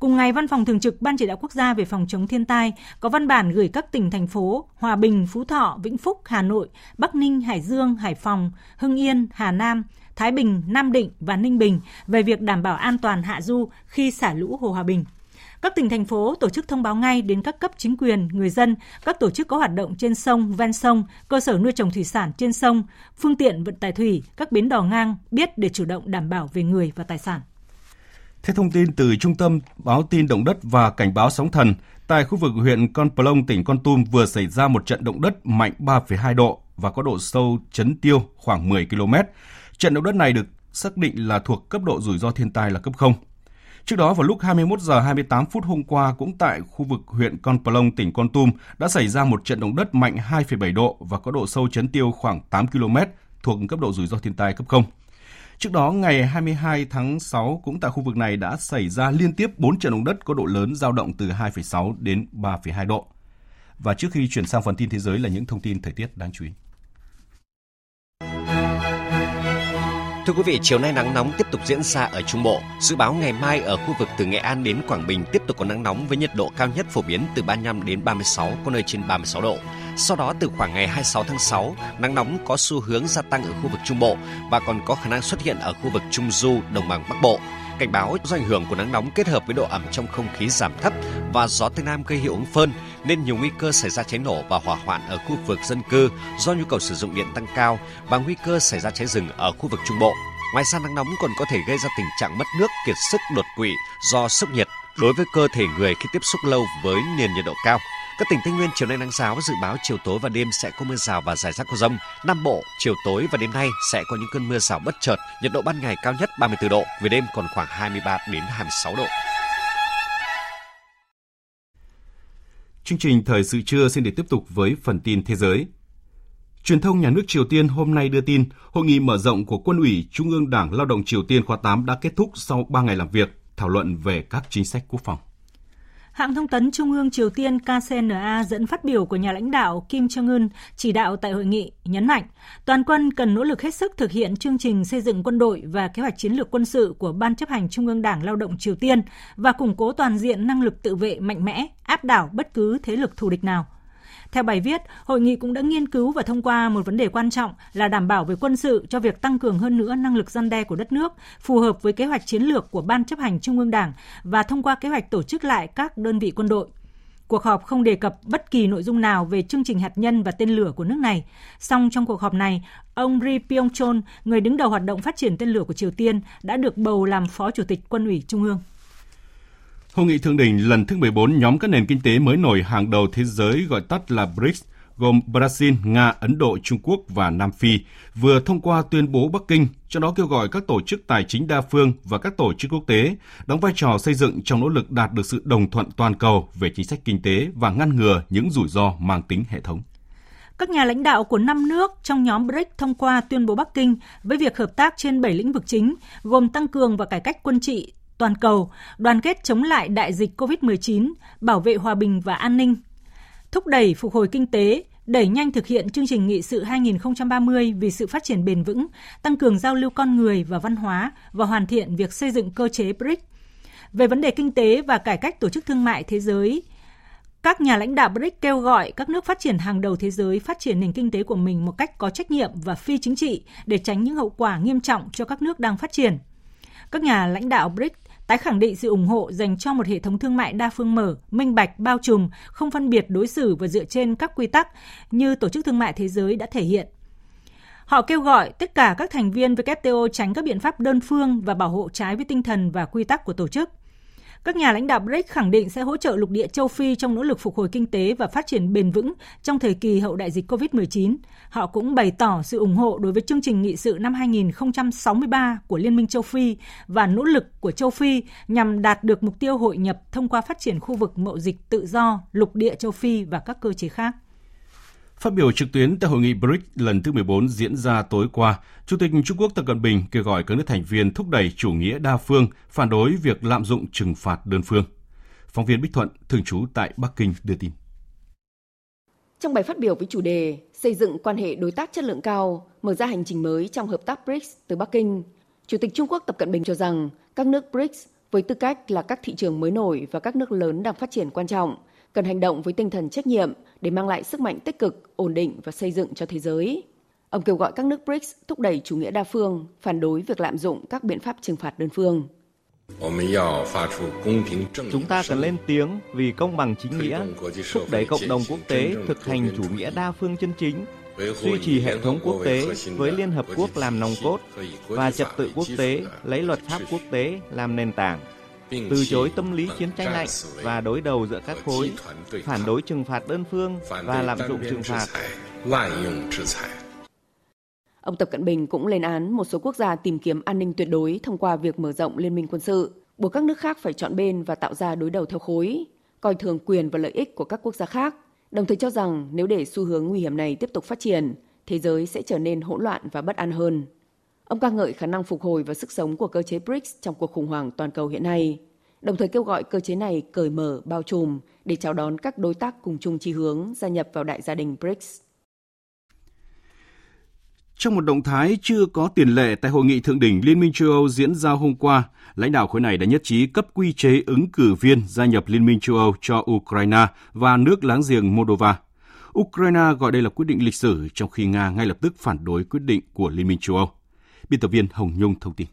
Cùng ngày, Văn phòng Thường trực Ban Chỉ đạo Quốc gia về phòng chống thiên tai có văn bản gửi các tỉnh, thành phố Hòa Bình, Phú Thọ, Vĩnh Phúc, Hà Nội, Bắc Ninh, Hải Dương, Hải Phòng, Hưng Yên, Hà Nam, Thái Bình, Nam Định và Ninh Bình về việc đảm bảo an toàn hạ du khi xả lũ Hồ Hòa Bình. Các tỉnh thành phố tổ chức thông báo ngay đến các cấp chính quyền, người dân, các tổ chức có hoạt động trên sông, ven sông, cơ sở nuôi trồng thủy sản trên sông, phương tiện vận tải thủy, các bến đò ngang biết để chủ động đảm bảo về người và tài sản. Theo thông tin từ Trung tâm Báo tin Động đất và Cảnh báo sóng thần, tại khu vực huyện Con Plong, tỉnh Con Tum vừa xảy ra một trận động đất mạnh 3,2 độ và có độ sâu chấn tiêu khoảng 10 km. Trận động đất này được xác định là thuộc cấp độ rủi ro thiên tai là cấp 0. Trước đó vào lúc 21 giờ 28 phút hôm qua cũng tại khu vực huyện Con Plong, tỉnh Con Tum đã xảy ra một trận động đất mạnh 2,7 độ và có độ sâu chấn tiêu khoảng 8 km thuộc cấp độ rủi ro thiên tai cấp 0. Trước đó, ngày 22 tháng 6, cũng tại khu vực này đã xảy ra liên tiếp 4 trận động đất có độ lớn dao động từ 2,6 đến 3,2 độ. Và trước khi chuyển sang phần tin thế giới là những thông tin thời tiết đáng chú ý. Thưa quý vị, chiều nay nắng nóng tiếp tục diễn ra ở Trung Bộ. Dự báo ngày mai ở khu vực từ Nghệ An đến Quảng Bình tiếp tục có nắng nóng với nhiệt độ cao nhất phổ biến từ 35 đến 36, có nơi trên 36 độ. Sau đó từ khoảng ngày 26 tháng 6, nắng nóng có xu hướng gia tăng ở khu vực Trung Bộ và còn có khả năng xuất hiện ở khu vực Trung Du, Đồng bằng Bắc Bộ. Cảnh báo do ảnh hưởng của nắng nóng kết hợp với độ ẩm trong không khí giảm thấp và gió Tây Nam gây hiệu ứng phơn nên nhiều nguy cơ xảy ra cháy nổ và hỏa hoạn ở khu vực dân cư do nhu cầu sử dụng điện tăng cao và nguy cơ xảy ra cháy rừng ở khu vực Trung Bộ. Ngoài ra nắng nóng còn có thể gây ra tình trạng mất nước, kiệt sức, đột quỵ do sốc nhiệt đối với cơ thể người khi tiếp xúc lâu với nền nhiệt độ cao. Các tỉnh Tây Nguyên chiều nay nắng giáo dự báo chiều tối và đêm sẽ có mưa rào và rải rác có rông. Nam Bộ chiều tối và đêm nay sẽ có những cơn mưa rào bất chợt, nhiệt độ ban ngày cao nhất 34 độ, về đêm còn khoảng 23 đến 26 độ. Chương trình Thời sự trưa xin được tiếp tục với phần tin thế giới. Truyền thông nhà nước Triều Tiên hôm nay đưa tin, hội nghị mở rộng của Quân ủy Trung ương Đảng Lao động Triều Tiên khóa 8 đã kết thúc sau 3 ngày làm việc, thảo luận về các chính sách quốc phòng. Hãng thông tấn Trung ương Triều Tiên KCNA dẫn phát biểu của nhà lãnh đạo Kim Jong-un chỉ đạo tại hội nghị nhấn mạnh toàn quân cần nỗ lực hết sức thực hiện chương trình xây dựng quân đội và kế hoạch chiến lược quân sự của Ban chấp hành Trung ương Đảng Lao động Triều Tiên và củng cố toàn diện năng lực tự vệ mạnh mẽ, áp đảo bất cứ thế lực thù địch nào. Theo bài viết, hội nghị cũng đã nghiên cứu và thông qua một vấn đề quan trọng là đảm bảo về quân sự cho việc tăng cường hơn nữa năng lực gian đe của đất nước, phù hợp với kế hoạch chiến lược của Ban chấp hành Trung ương Đảng và thông qua kế hoạch tổ chức lại các đơn vị quân đội. Cuộc họp không đề cập bất kỳ nội dung nào về chương trình hạt nhân và tên lửa của nước này. Song trong cuộc họp này, ông Ri Pyong Chol, người đứng đầu hoạt động phát triển tên lửa của Triều Tiên, đã được bầu làm Phó Chủ tịch Quân ủy Trung ương. Hội nghị thượng đỉnh lần thứ 14 nhóm các nền kinh tế mới nổi hàng đầu thế giới gọi tắt là BRICS gồm Brazil, Nga, Ấn Độ, Trung Quốc và Nam Phi vừa thông qua tuyên bố Bắc Kinh, trong đó kêu gọi các tổ chức tài chính đa phương và các tổ chức quốc tế đóng vai trò xây dựng trong nỗ lực đạt được sự đồng thuận toàn cầu về chính sách kinh tế và ngăn ngừa những rủi ro mang tính hệ thống. Các nhà lãnh đạo của năm nước trong nhóm BRICS thông qua tuyên bố Bắc Kinh với việc hợp tác trên 7 lĩnh vực chính, gồm tăng cường và cải cách quân trị, toàn cầu, đoàn kết chống lại đại dịch COVID-19, bảo vệ hòa bình và an ninh, thúc đẩy phục hồi kinh tế, đẩy nhanh thực hiện chương trình nghị sự 2030 vì sự phát triển bền vững, tăng cường giao lưu con người và văn hóa và hoàn thiện việc xây dựng cơ chế BRICS. Về vấn đề kinh tế và cải cách tổ chức thương mại thế giới, Các nhà lãnh đạo BRICS kêu gọi các nước phát triển hàng đầu thế giới phát triển nền kinh tế của mình một cách có trách nhiệm và phi chính trị để tránh những hậu quả nghiêm trọng cho các nước đang phát triển. Các nhà lãnh đạo BRICS tái khẳng định sự ủng hộ dành cho một hệ thống thương mại đa phương mở, minh bạch, bao trùm, không phân biệt đối xử và dựa trên các quy tắc như Tổ chức Thương mại Thế giới đã thể hiện. Họ kêu gọi tất cả các thành viên WTO tránh các biện pháp đơn phương và bảo hộ trái với tinh thần và quy tắc của tổ chức. Các nhà lãnh đạo BRICS khẳng định sẽ hỗ trợ lục địa châu Phi trong nỗ lực phục hồi kinh tế và phát triển bền vững trong thời kỳ hậu đại dịch COVID-19. Họ cũng bày tỏ sự ủng hộ đối với chương trình nghị sự năm 2063 của Liên minh châu Phi và nỗ lực của châu Phi nhằm đạt được mục tiêu hội nhập thông qua phát triển khu vực mậu dịch tự do, lục địa châu Phi và các cơ chế khác. Phát biểu trực tuyến tại hội nghị BRICS lần thứ 14 diễn ra tối qua, Chủ tịch Trung Quốc Tập Cận Bình kêu gọi các nước thành viên thúc đẩy chủ nghĩa đa phương, phản đối việc lạm dụng trừng phạt đơn phương. Phóng viên Bích Thuận, thường trú tại Bắc Kinh đưa tin. Trong bài phát biểu với chủ đề xây dựng quan hệ đối tác chất lượng cao, mở ra hành trình mới trong hợp tác BRICS từ Bắc Kinh, Chủ tịch Trung Quốc Tập Cận Bình cho rằng các nước BRICS với tư cách là các thị trường mới nổi và các nước lớn đang phát triển quan trọng – cần hành động với tinh thần trách nhiệm để mang lại sức mạnh tích cực, ổn định và xây dựng cho thế giới. Ông kêu gọi các nước BRICS thúc đẩy chủ nghĩa đa phương, phản đối việc lạm dụng các biện pháp trừng phạt đơn phương. Chúng ta cần lên tiếng vì công bằng chính nghĩa, thúc đẩy cộng đồng quốc tế thực hành chủ nghĩa đa phương chân chính, duy trì hệ thống quốc tế với Liên Hợp Quốc làm nòng cốt và trật tự quốc tế lấy luật pháp quốc tế làm nền tảng từ chối tâm lý chiến tranh lạnh và đối đầu giữa các khối, phản đối trừng phạt đơn phương và lạm dụng trừng phạt. Ông Tập Cận Bình cũng lên án một số quốc gia tìm kiếm an ninh tuyệt đối thông qua việc mở rộng liên minh quân sự, buộc các nước khác phải chọn bên và tạo ra đối đầu theo khối, coi thường quyền và lợi ích của các quốc gia khác, đồng thời cho rằng nếu để xu hướng nguy hiểm này tiếp tục phát triển, thế giới sẽ trở nên hỗn loạn và bất an hơn. Ông ca ngợi khả năng phục hồi và sức sống của cơ chế BRICS trong cuộc khủng hoảng toàn cầu hiện nay, đồng thời kêu gọi cơ chế này cởi mở, bao trùm để chào đón các đối tác cùng chung chí hướng gia nhập vào đại gia đình BRICS. Trong một động thái chưa có tiền lệ tại hội nghị thượng đỉnh Liên minh châu Âu diễn ra hôm qua, lãnh đạo khối này đã nhất trí cấp quy chế ứng cử viên gia nhập Liên minh châu Âu cho Ukraine và nước láng giềng Moldova. Ukraine gọi đây là quyết định lịch sử, trong khi Nga ngay lập tức phản đối quyết định của Liên minh châu Âu. Biên tập viên Hồng Nhung thông tin.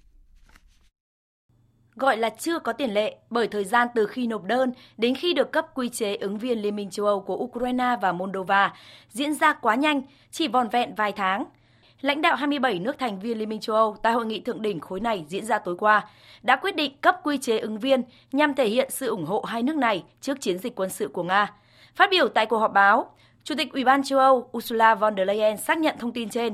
Gọi là chưa có tiền lệ bởi thời gian từ khi nộp đơn đến khi được cấp quy chế ứng viên Liên minh châu Âu của Ukraine và Moldova diễn ra quá nhanh, chỉ vòn vẹn vài tháng. Lãnh đạo 27 nước thành viên Liên minh châu Âu tại hội nghị thượng đỉnh khối này diễn ra tối qua đã quyết định cấp quy chế ứng viên nhằm thể hiện sự ủng hộ hai nước này trước chiến dịch quân sự của Nga. Phát biểu tại cuộc họp báo, Chủ tịch Ủy ban châu Âu Ursula von der Leyen xác nhận thông tin trên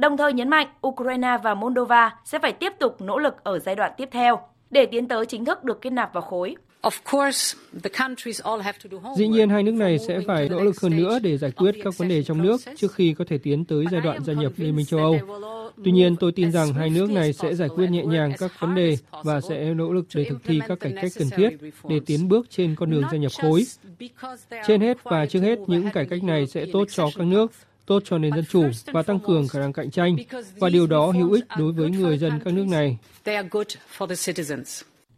đồng thời nhấn mạnh Ukraine và Moldova sẽ phải tiếp tục nỗ lực ở giai đoạn tiếp theo để tiến tới chính thức được kết nạp vào khối. Dĩ nhiên hai nước này sẽ phải nỗ lực hơn nữa để giải quyết các vấn đề trong nước trước khi có thể tiến tới giai đoạn gia nhập Liên minh châu Âu. Tuy nhiên, tôi tin rằng hai nước này sẽ giải quyết nhẹ nhàng các vấn đề và sẽ nỗ lực để thực thi các cải cách cần thiết để tiến bước trên con đường gia nhập khối. Trên hết và trước hết, những cải cách này sẽ tốt cho các nước tốt cho nền dân chủ và tăng cường khả năng cạnh tranh, và điều đó hữu ích đối với người dân các nước này.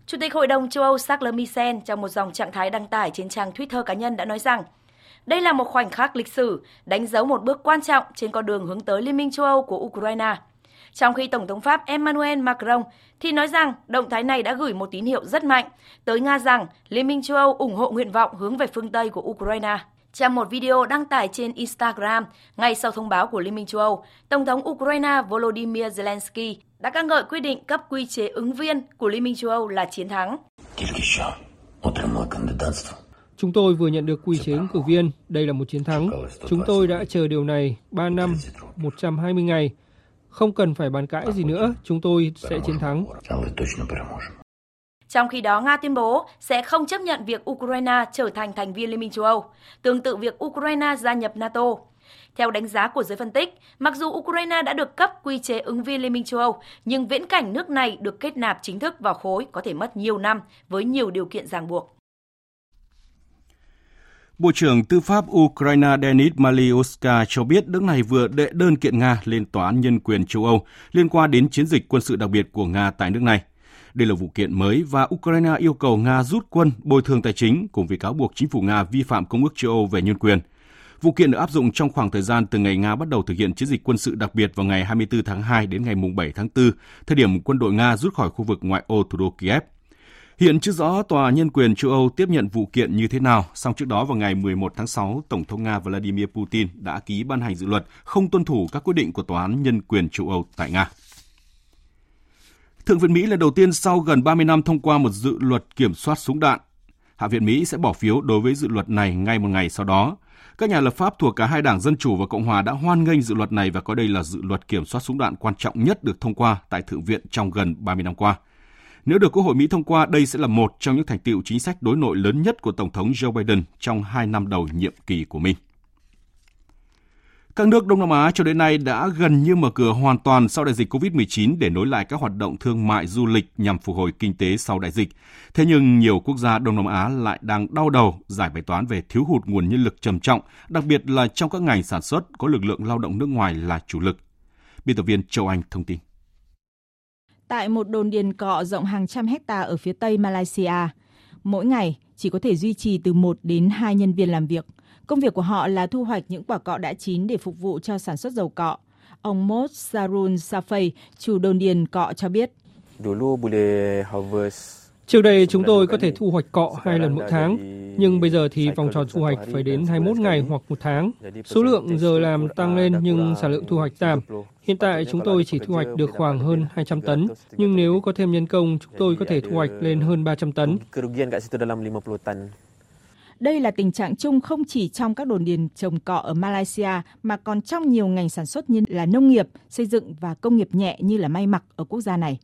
Chủ tịch Hội đồng châu Âu Charles Michel trong một dòng trạng thái đăng tải trên trang Twitter cá nhân đã nói rằng đây là một khoảnh khắc lịch sử, đánh dấu một bước quan trọng trên con đường hướng tới Liên minh châu Âu của Ukraine. Trong khi Tổng thống Pháp Emmanuel Macron thì nói rằng động thái này đã gửi một tín hiệu rất mạnh tới Nga rằng Liên minh châu Âu ủng hộ nguyện vọng hướng về phương Tây của Ukraine. Trong một video đăng tải trên Instagram ngay sau thông báo của Liên minh châu Âu, Tổng thống Ukraine Volodymyr Zelensky đã ca ngợi quyết định cấp quy chế ứng viên của Liên minh châu Âu là chiến thắng. Chúng tôi vừa nhận được quy chế ứng cử viên, đây là một chiến thắng. Chúng tôi đã chờ điều này 3 năm, 120 ngày. Không cần phải bàn cãi gì nữa, chúng tôi sẽ chiến thắng. Trong khi đó, Nga tuyên bố sẽ không chấp nhận việc Ukraine trở thành thành viên Liên minh châu Âu, tương tự việc Ukraine gia nhập NATO. Theo đánh giá của giới phân tích, mặc dù Ukraine đã được cấp quy chế ứng viên Liên minh châu Âu, nhưng viễn cảnh nước này được kết nạp chính thức vào khối có thể mất nhiều năm với nhiều điều kiện ràng buộc. Bộ trưởng Tư pháp Ukraine Denis Maliuska cho biết nước này vừa đệ đơn kiện Nga lên Tòa án Nhân quyền châu Âu liên quan đến chiến dịch quân sự đặc biệt của Nga tại nước này. Đây là vụ kiện mới và Ukraine yêu cầu Nga rút quân bồi thường tài chính cùng với cáo buộc chính phủ Nga vi phạm Công ước châu Âu về nhân quyền. Vụ kiện được áp dụng trong khoảng thời gian từ ngày Nga bắt đầu thực hiện chiến dịch quân sự đặc biệt vào ngày 24 tháng 2 đến ngày 7 tháng 4, thời điểm quân đội Nga rút khỏi khu vực ngoại ô thủ đô Kiev. Hiện chưa rõ Tòa Nhân quyền châu Âu tiếp nhận vụ kiện như thế nào, song trước đó vào ngày 11 tháng 6, Tổng thống Nga Vladimir Putin đã ký ban hành dự luật không tuân thủ các quyết định của Tòa án Nhân quyền châu Âu tại Nga. Thượng viện Mỹ lần đầu tiên sau gần 30 năm thông qua một dự luật kiểm soát súng đạn. Hạ viện Mỹ sẽ bỏ phiếu đối với dự luật này ngay một ngày sau đó. Các nhà lập pháp thuộc cả hai đảng Dân Chủ và Cộng Hòa đã hoan nghênh dự luật này và coi đây là dự luật kiểm soát súng đạn quan trọng nhất được thông qua tại Thượng viện trong gần 30 năm qua. Nếu được Quốc hội Mỹ thông qua, đây sẽ là một trong những thành tiệu chính sách đối nội lớn nhất của Tổng thống Joe Biden trong hai năm đầu nhiệm kỳ của mình. Các nước Đông Nam Á cho đến nay đã gần như mở cửa hoàn toàn sau đại dịch COVID-19 để nối lại các hoạt động thương mại du lịch nhằm phục hồi kinh tế sau đại dịch. Thế nhưng nhiều quốc gia Đông Nam Á lại đang đau đầu giải bài toán về thiếu hụt nguồn nhân lực trầm trọng, đặc biệt là trong các ngành sản xuất có lực lượng lao động nước ngoài là chủ lực. Biên tập viên Châu Anh thông tin. Tại một đồn điền cọ rộng hàng trăm hecta ở phía tây Malaysia, mỗi ngày chỉ có thể duy trì từ 1 đến 2 nhân viên làm việc – Công việc của họ là thu hoạch những quả cọ đã chín để phục vụ cho sản xuất dầu cọ. Ông Mos Sarun Safay, chủ đồn điền cọ cho biết. Trước đây chúng tôi có thể thu hoạch cọ hai lần mỗi tháng, nhưng bây giờ thì vòng tròn thu hoạch phải đến 21 ngày hoặc một tháng. Số lượng giờ làm tăng lên nhưng sản lượng thu hoạch giảm. Hiện tại chúng tôi chỉ thu hoạch được khoảng hơn 200 tấn, nhưng nếu có thêm nhân công, chúng tôi có thể thu hoạch lên hơn 300 tấn. Đây là tình trạng chung không chỉ trong các đồn điền trồng cọ ở Malaysia mà còn trong nhiều ngành sản xuất như là nông nghiệp, xây dựng và công nghiệp nhẹ như là may mặc ở quốc gia này.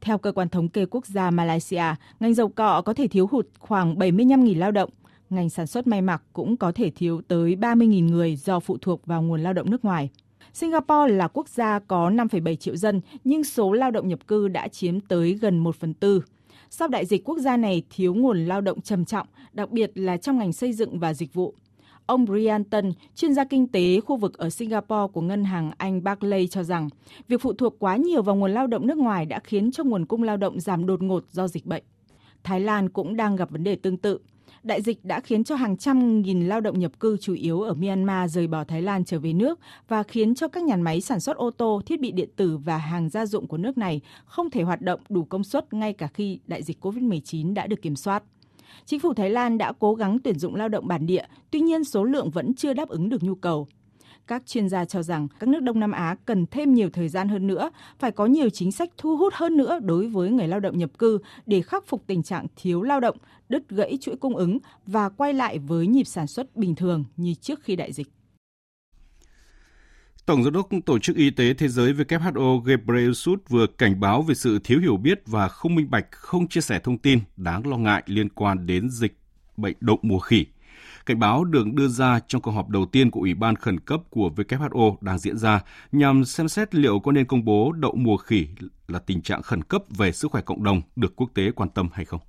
Theo cơ quan thống kê quốc gia Malaysia, ngành dầu cọ có thể thiếu hụt khoảng 75.000 lao động. Ngành sản xuất may mặc cũng có thể thiếu tới 30.000 người do phụ thuộc vào nguồn lao động nước ngoài. Singapore là quốc gia có 5,7 triệu dân, nhưng số lao động nhập cư đã chiếm tới gần 1 phần tư. Sau đại dịch, quốc gia này thiếu nguồn lao động trầm trọng, đặc biệt là trong ngành xây dựng và dịch vụ. Ông Brian Tân, chuyên gia kinh tế khu vực ở Singapore của ngân hàng Anh Barclays cho rằng, việc phụ thuộc quá nhiều vào nguồn lao động nước ngoài đã khiến cho nguồn cung lao động giảm đột ngột do dịch bệnh. Thái Lan cũng đang gặp vấn đề tương tự đại dịch đã khiến cho hàng trăm nghìn lao động nhập cư chủ yếu ở Myanmar rời bỏ Thái Lan trở về nước và khiến cho các nhà máy sản xuất ô tô, thiết bị điện tử và hàng gia dụng của nước này không thể hoạt động đủ công suất ngay cả khi đại dịch COVID-19 đã được kiểm soát. Chính phủ Thái Lan đã cố gắng tuyển dụng lao động bản địa, tuy nhiên số lượng vẫn chưa đáp ứng được nhu cầu. Các chuyên gia cho rằng các nước Đông Nam Á cần thêm nhiều thời gian hơn nữa, phải có nhiều chính sách thu hút hơn nữa đối với người lao động nhập cư để khắc phục tình trạng thiếu lao động, đứt gãy chuỗi cung ứng và quay lại với nhịp sản xuất bình thường như trước khi đại dịch. Tổng giám đốc Tổ chức Y tế Thế giới WHO Ghebreyesus vừa cảnh báo về sự thiếu hiểu biết và không minh bạch, không chia sẻ thông tin đáng lo ngại liên quan đến dịch bệnh đậu mùa khỉ. Cảnh báo được đưa ra trong cuộc họp đầu tiên của Ủy ban khẩn cấp của WHO đang diễn ra nhằm xem xét liệu có nên công bố đậu mùa khỉ là tình trạng khẩn cấp về sức khỏe cộng đồng được quốc tế quan tâm hay không.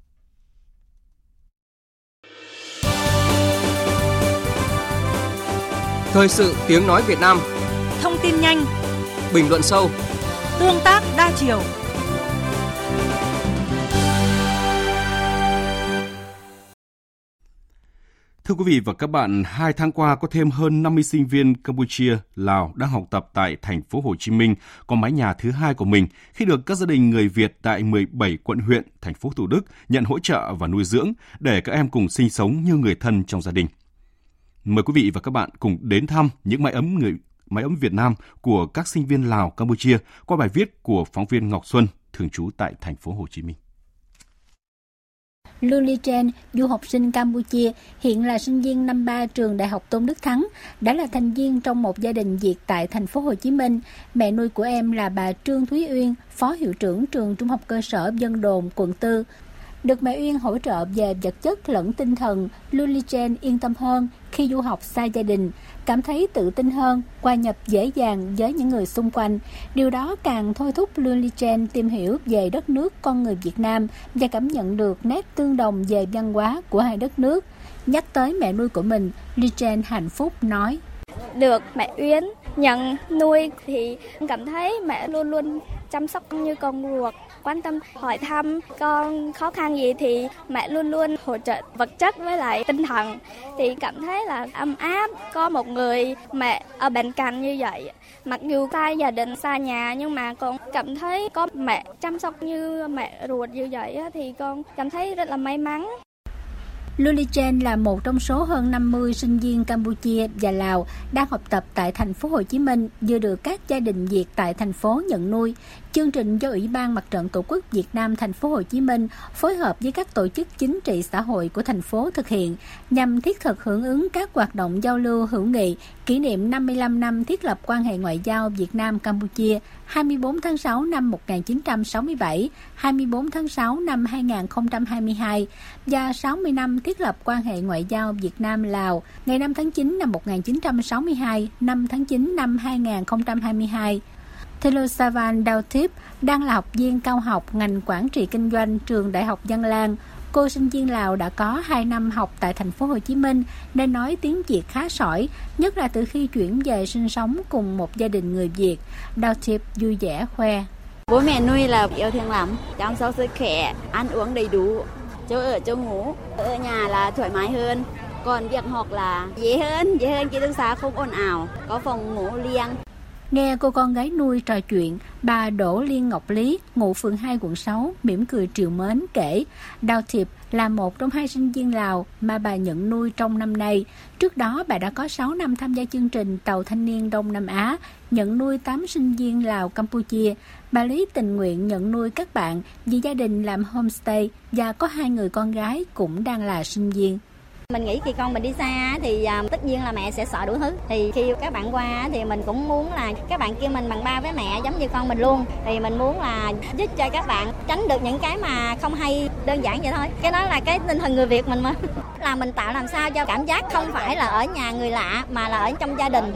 Thời sự tiếng nói Việt Nam tin nhanh. Bình luận sâu. Tương tác đa chiều. Thưa quý vị và các bạn, hai tháng qua có thêm hơn 50 sinh viên Campuchia, Lào đang học tập tại thành phố Hồ Chí Minh có mái nhà thứ hai của mình khi được các gia đình người Việt tại 17 quận huyện, thành phố Thủ Đức nhận hỗ trợ và nuôi dưỡng để các em cùng sinh sống như người thân trong gia đình. Mời quý vị và các bạn cùng đến thăm những mái ấm người mái ấm Việt Nam của các sinh viên Lào, Campuchia qua bài viết của phóng viên Ngọc Xuân thường trú tại thành phố Hồ Chí Minh. Luli Chen, du học sinh Campuchia, hiện là sinh viên năm ba trường Đại học Tôn Đức Thắng, đã là thành viên trong một gia đình Việt tại thành phố Hồ Chí Minh. Mẹ nuôi của em là bà Trương Thúy Uyên, phó hiệu trưởng trường Trung học cơ sở Dân Đồn, quận 4. Được mẹ Uyên hỗ trợ về vật chất lẫn tinh thần, Lily Jane yên tâm hơn khi du học xa gia đình, cảm thấy tự tin hơn, qua nhập dễ dàng với những người xung quanh. Điều đó càng thôi thúc Lily Jane tìm hiểu về đất nước con người Việt Nam và cảm nhận được nét tương đồng về văn hóa của hai đất nước. Nhắc tới mẹ nuôi của mình, Lily Jane hạnh phúc nói. Được mẹ Uyên nhận nuôi thì cảm thấy mẹ luôn luôn chăm sóc như con ruột quan tâm, hỏi thăm, con khó khăn gì thì mẹ luôn luôn hỗ trợ vật chất với lại tinh thần. Thì cảm thấy là ấm áp, có một người mẹ ở bên cạnh như vậy. Mặc dù xa gia đình, xa nhà, nhưng mà con cảm thấy có mẹ chăm sóc như mẹ ruột như vậy thì con cảm thấy rất là may mắn. Luli Chen là một trong số hơn 50 sinh viên Campuchia và Lào đang học tập tại thành phố Hồ Chí Minh, vừa được các gia đình Việt tại thành phố nhận nuôi. Chương trình do Ủy ban Mặt trận Tổ quốc Việt Nam thành phố Hồ Chí Minh phối hợp với các tổ chức chính trị xã hội của thành phố thực hiện nhằm thiết thực hưởng ứng các hoạt động giao lưu hữu nghị kỷ niệm 55 năm thiết lập quan hệ ngoại giao Việt Nam Campuchia 24 tháng 6 năm 1967, 24 tháng 6 năm 2022 và 60 năm thiết lập quan hệ ngoại giao Việt Nam Lào ngày 5 tháng 9 năm 1962, 5 tháng 9 năm 2022. Thelosavan Dautip đang là học viên cao học ngành quản trị kinh doanh trường Đại học Văn Lang. Cô sinh viên Lào đã có 2 năm học tại thành phố Hồ Chí Minh nên nói tiếng Việt khá sỏi, nhất là từ khi chuyển về sinh sống cùng một gia đình người Việt. Dautip vui vẻ khoe. Bố mẹ nuôi là yêu thương lắm, chăm sóc sức khỏe, ăn uống đầy đủ, chỗ ở chỗ ngủ, ở nhà là thoải mái hơn. Còn việc học là dễ hơn, dễ hơn ký túc xá không ồn ào, có phòng ngủ riêng. Nghe cô con gái nuôi trò chuyện, bà Đỗ Liên Ngọc Lý, ngụ phường 2 quận 6, mỉm cười triều mến kể, Đào Thiệp là một trong hai sinh viên Lào mà bà nhận nuôi trong năm nay. Trước đó, bà đã có 6 năm tham gia chương trình Tàu Thanh niên Đông Nam Á, nhận nuôi 8 sinh viên Lào Campuchia. Bà Lý tình nguyện nhận nuôi các bạn vì gia đình làm homestay và có hai người con gái cũng đang là sinh viên. Mình nghĩ khi con mình đi xa thì uh, tất nhiên là mẹ sẽ sợ đủ thứ. Thì khi các bạn qua thì mình cũng muốn là các bạn kêu mình bằng ba với mẹ giống như con mình luôn. Thì mình muốn là giúp cho các bạn tránh được những cái mà không hay đơn giản vậy thôi. Cái đó là cái tinh thần người Việt mình mà. là mình tạo làm sao cho cảm giác không phải là ở nhà người lạ mà là ở trong gia đình.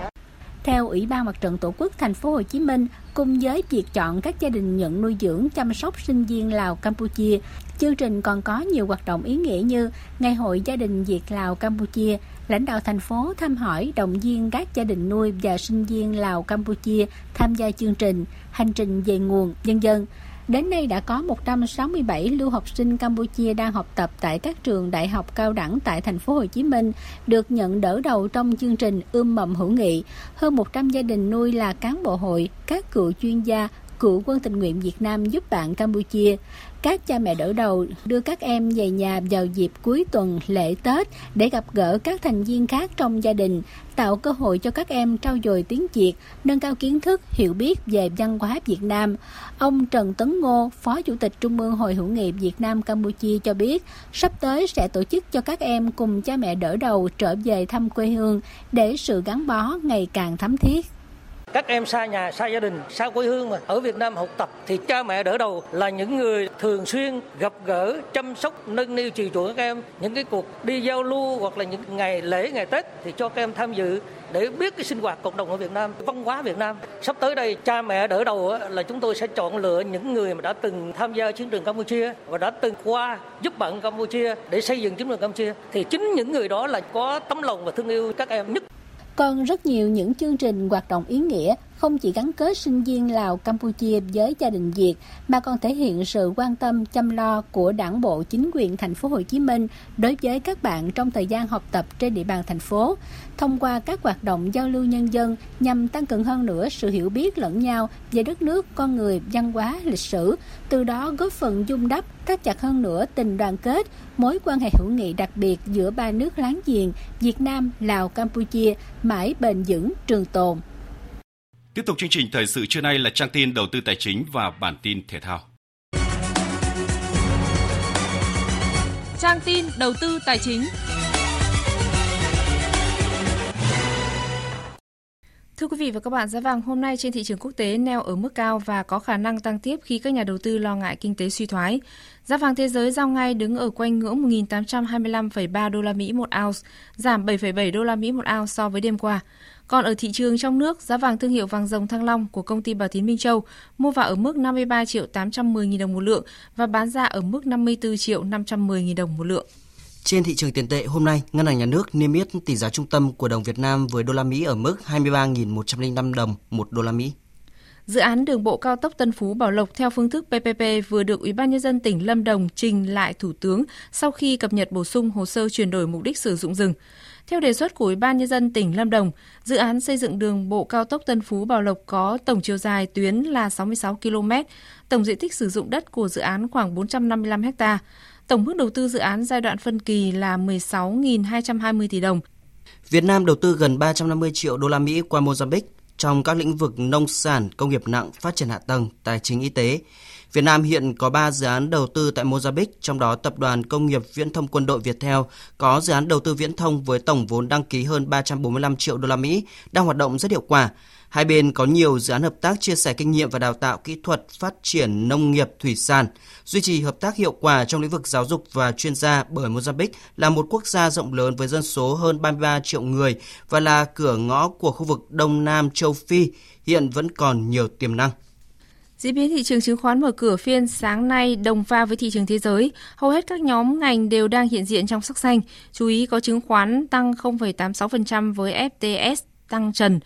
Theo Ủy ban Mặt trận Tổ quốc thành phố Hồ Chí Minh, cùng với việc chọn các gia đình nhận nuôi dưỡng chăm sóc sinh viên Lào Campuchia, chương trình còn có nhiều hoạt động ý nghĩa như Ngày hội gia đình Việt Lào Campuchia, lãnh đạo thành phố thăm hỏi động viên các gia đình nuôi và sinh viên Lào Campuchia tham gia chương trình Hành trình về nguồn nhân dân. Đến nay đã có 167 lưu học sinh Campuchia đang học tập tại các trường đại học cao đẳng tại thành phố Hồ Chí Minh được nhận đỡ đầu trong chương trình ươm mầm hữu nghị. Hơn 100 gia đình nuôi là cán bộ hội, các cựu chuyên gia, cựu quân tình nguyện Việt Nam giúp bạn Campuchia. Các cha mẹ đỡ đầu đưa các em về nhà vào dịp cuối tuần lễ Tết để gặp gỡ các thành viên khác trong gia đình, tạo cơ hội cho các em trau dồi tiếng Việt, nâng cao kiến thức, hiểu biết về văn hóa Việt Nam. Ông Trần Tấn Ngô, Phó Chủ tịch Trung ương Hội hữu nghị Việt Nam Campuchia cho biết, sắp tới sẽ tổ chức cho các em cùng cha mẹ đỡ đầu trở về thăm quê hương để sự gắn bó ngày càng thắm thiết các em xa nhà xa gia đình xa quê hương mà ở Việt Nam học tập thì cha mẹ đỡ đầu là những người thường xuyên gặp gỡ chăm sóc nâng niu chiều chuộng các em. Những cái cuộc đi giao lưu hoặc là những ngày lễ ngày Tết thì cho các em tham dự để biết cái sinh hoạt cộng đồng ở Việt Nam, văn hóa Việt Nam. Sắp tới đây cha mẹ đỡ đầu là chúng tôi sẽ chọn lựa những người mà đã từng tham gia chiến trường Campuchia và đã từng qua giúp bạn Campuchia để xây dựng chiến trường Campuchia. Thì chính những người đó là có tấm lòng và thương yêu các em nhất còn rất nhiều những chương trình hoạt động ý nghĩa không chỉ gắn kết sinh viên Lào, Campuchia với gia đình Việt, mà còn thể hiện sự quan tâm, chăm lo của Đảng bộ, chính quyền thành phố Hồ Chí Minh đối với các bạn trong thời gian học tập trên địa bàn thành phố thông qua các hoạt động giao lưu nhân dân nhằm tăng cường hơn nữa sự hiểu biết lẫn nhau về đất nước, con người, văn hóa, lịch sử, từ đó góp phần dung đắp, thắt chặt hơn nữa tình đoàn kết, mối quan hệ hữu nghị đặc biệt giữa ba nước láng giềng Việt Nam, Lào, Campuchia mãi bền vững, trường tồn. Tiếp tục chương trình thời sự trưa nay là trang tin đầu tư tài chính và bản tin thể thao. Trang tin đầu tư tài chính. Thưa quý vị và các bạn, giá vàng hôm nay trên thị trường quốc tế neo ở mức cao và có khả năng tăng tiếp khi các nhà đầu tư lo ngại kinh tế suy thoái. Giá vàng thế giới giao ngay đứng ở quanh ngưỡng 1.825,3 đô la Mỹ một ounce, giảm 7,7 đô la Mỹ một ounce so với đêm qua. Còn ở thị trường trong nước, giá vàng thương hiệu vàng rồng Thăng Long của công ty Bảo Tín Minh Châu mua vào ở mức 53 triệu 810 000 đồng một lượng và bán ra ở mức 54 triệu 510 000 đồng một lượng. Trên thị trường tiền tệ hôm nay, Ngân hàng Nhà nước niêm yết tỷ giá trung tâm của đồng Việt Nam với đô la Mỹ ở mức 23.105 đồng một đô la Mỹ. Dự án đường bộ cao tốc Tân Phú Bảo Lộc theo phương thức PPP vừa được Ủy ban nhân dân tỉnh Lâm Đồng trình lại Thủ tướng sau khi cập nhật bổ sung hồ sơ chuyển đổi mục đích sử dụng rừng. Theo đề xuất của Ủy ban nhân dân tỉnh Lâm Đồng, dự án xây dựng đường bộ cao tốc Tân Phú Bảo Lộc có tổng chiều dài tuyến là 66 km, tổng diện tích sử dụng đất của dự án khoảng 455 ha. Tổng mức đầu tư dự án giai đoạn phân kỳ là 16.220 tỷ đồng. Việt Nam đầu tư gần 350 triệu đô la Mỹ qua Mozambique trong các lĩnh vực nông sản, công nghiệp nặng, phát triển hạ tầng, tài chính y tế. Việt Nam hiện có 3 dự án đầu tư tại Mozambique, trong đó Tập đoàn Công nghiệp Viễn thông Quân đội Viettel có dự án đầu tư viễn thông với tổng vốn đăng ký hơn 345 triệu đô la Mỹ, đang hoạt động rất hiệu quả. Hai bên có nhiều dự án hợp tác chia sẻ kinh nghiệm và đào tạo kỹ thuật phát triển nông nghiệp thủy sản, duy trì hợp tác hiệu quả trong lĩnh vực giáo dục và chuyên gia bởi Mozambique là một quốc gia rộng lớn với dân số hơn 33 triệu người và là cửa ngõ của khu vực Đông Nam châu Phi, hiện vẫn còn nhiều tiềm năng. Diễn biến thị trường chứng khoán mở cửa phiên sáng nay đồng pha với thị trường thế giới. Hầu hết các nhóm ngành đều đang hiện diện trong sắc xanh. Chú ý có chứng khoán tăng 0,86% với FTS tăng trần.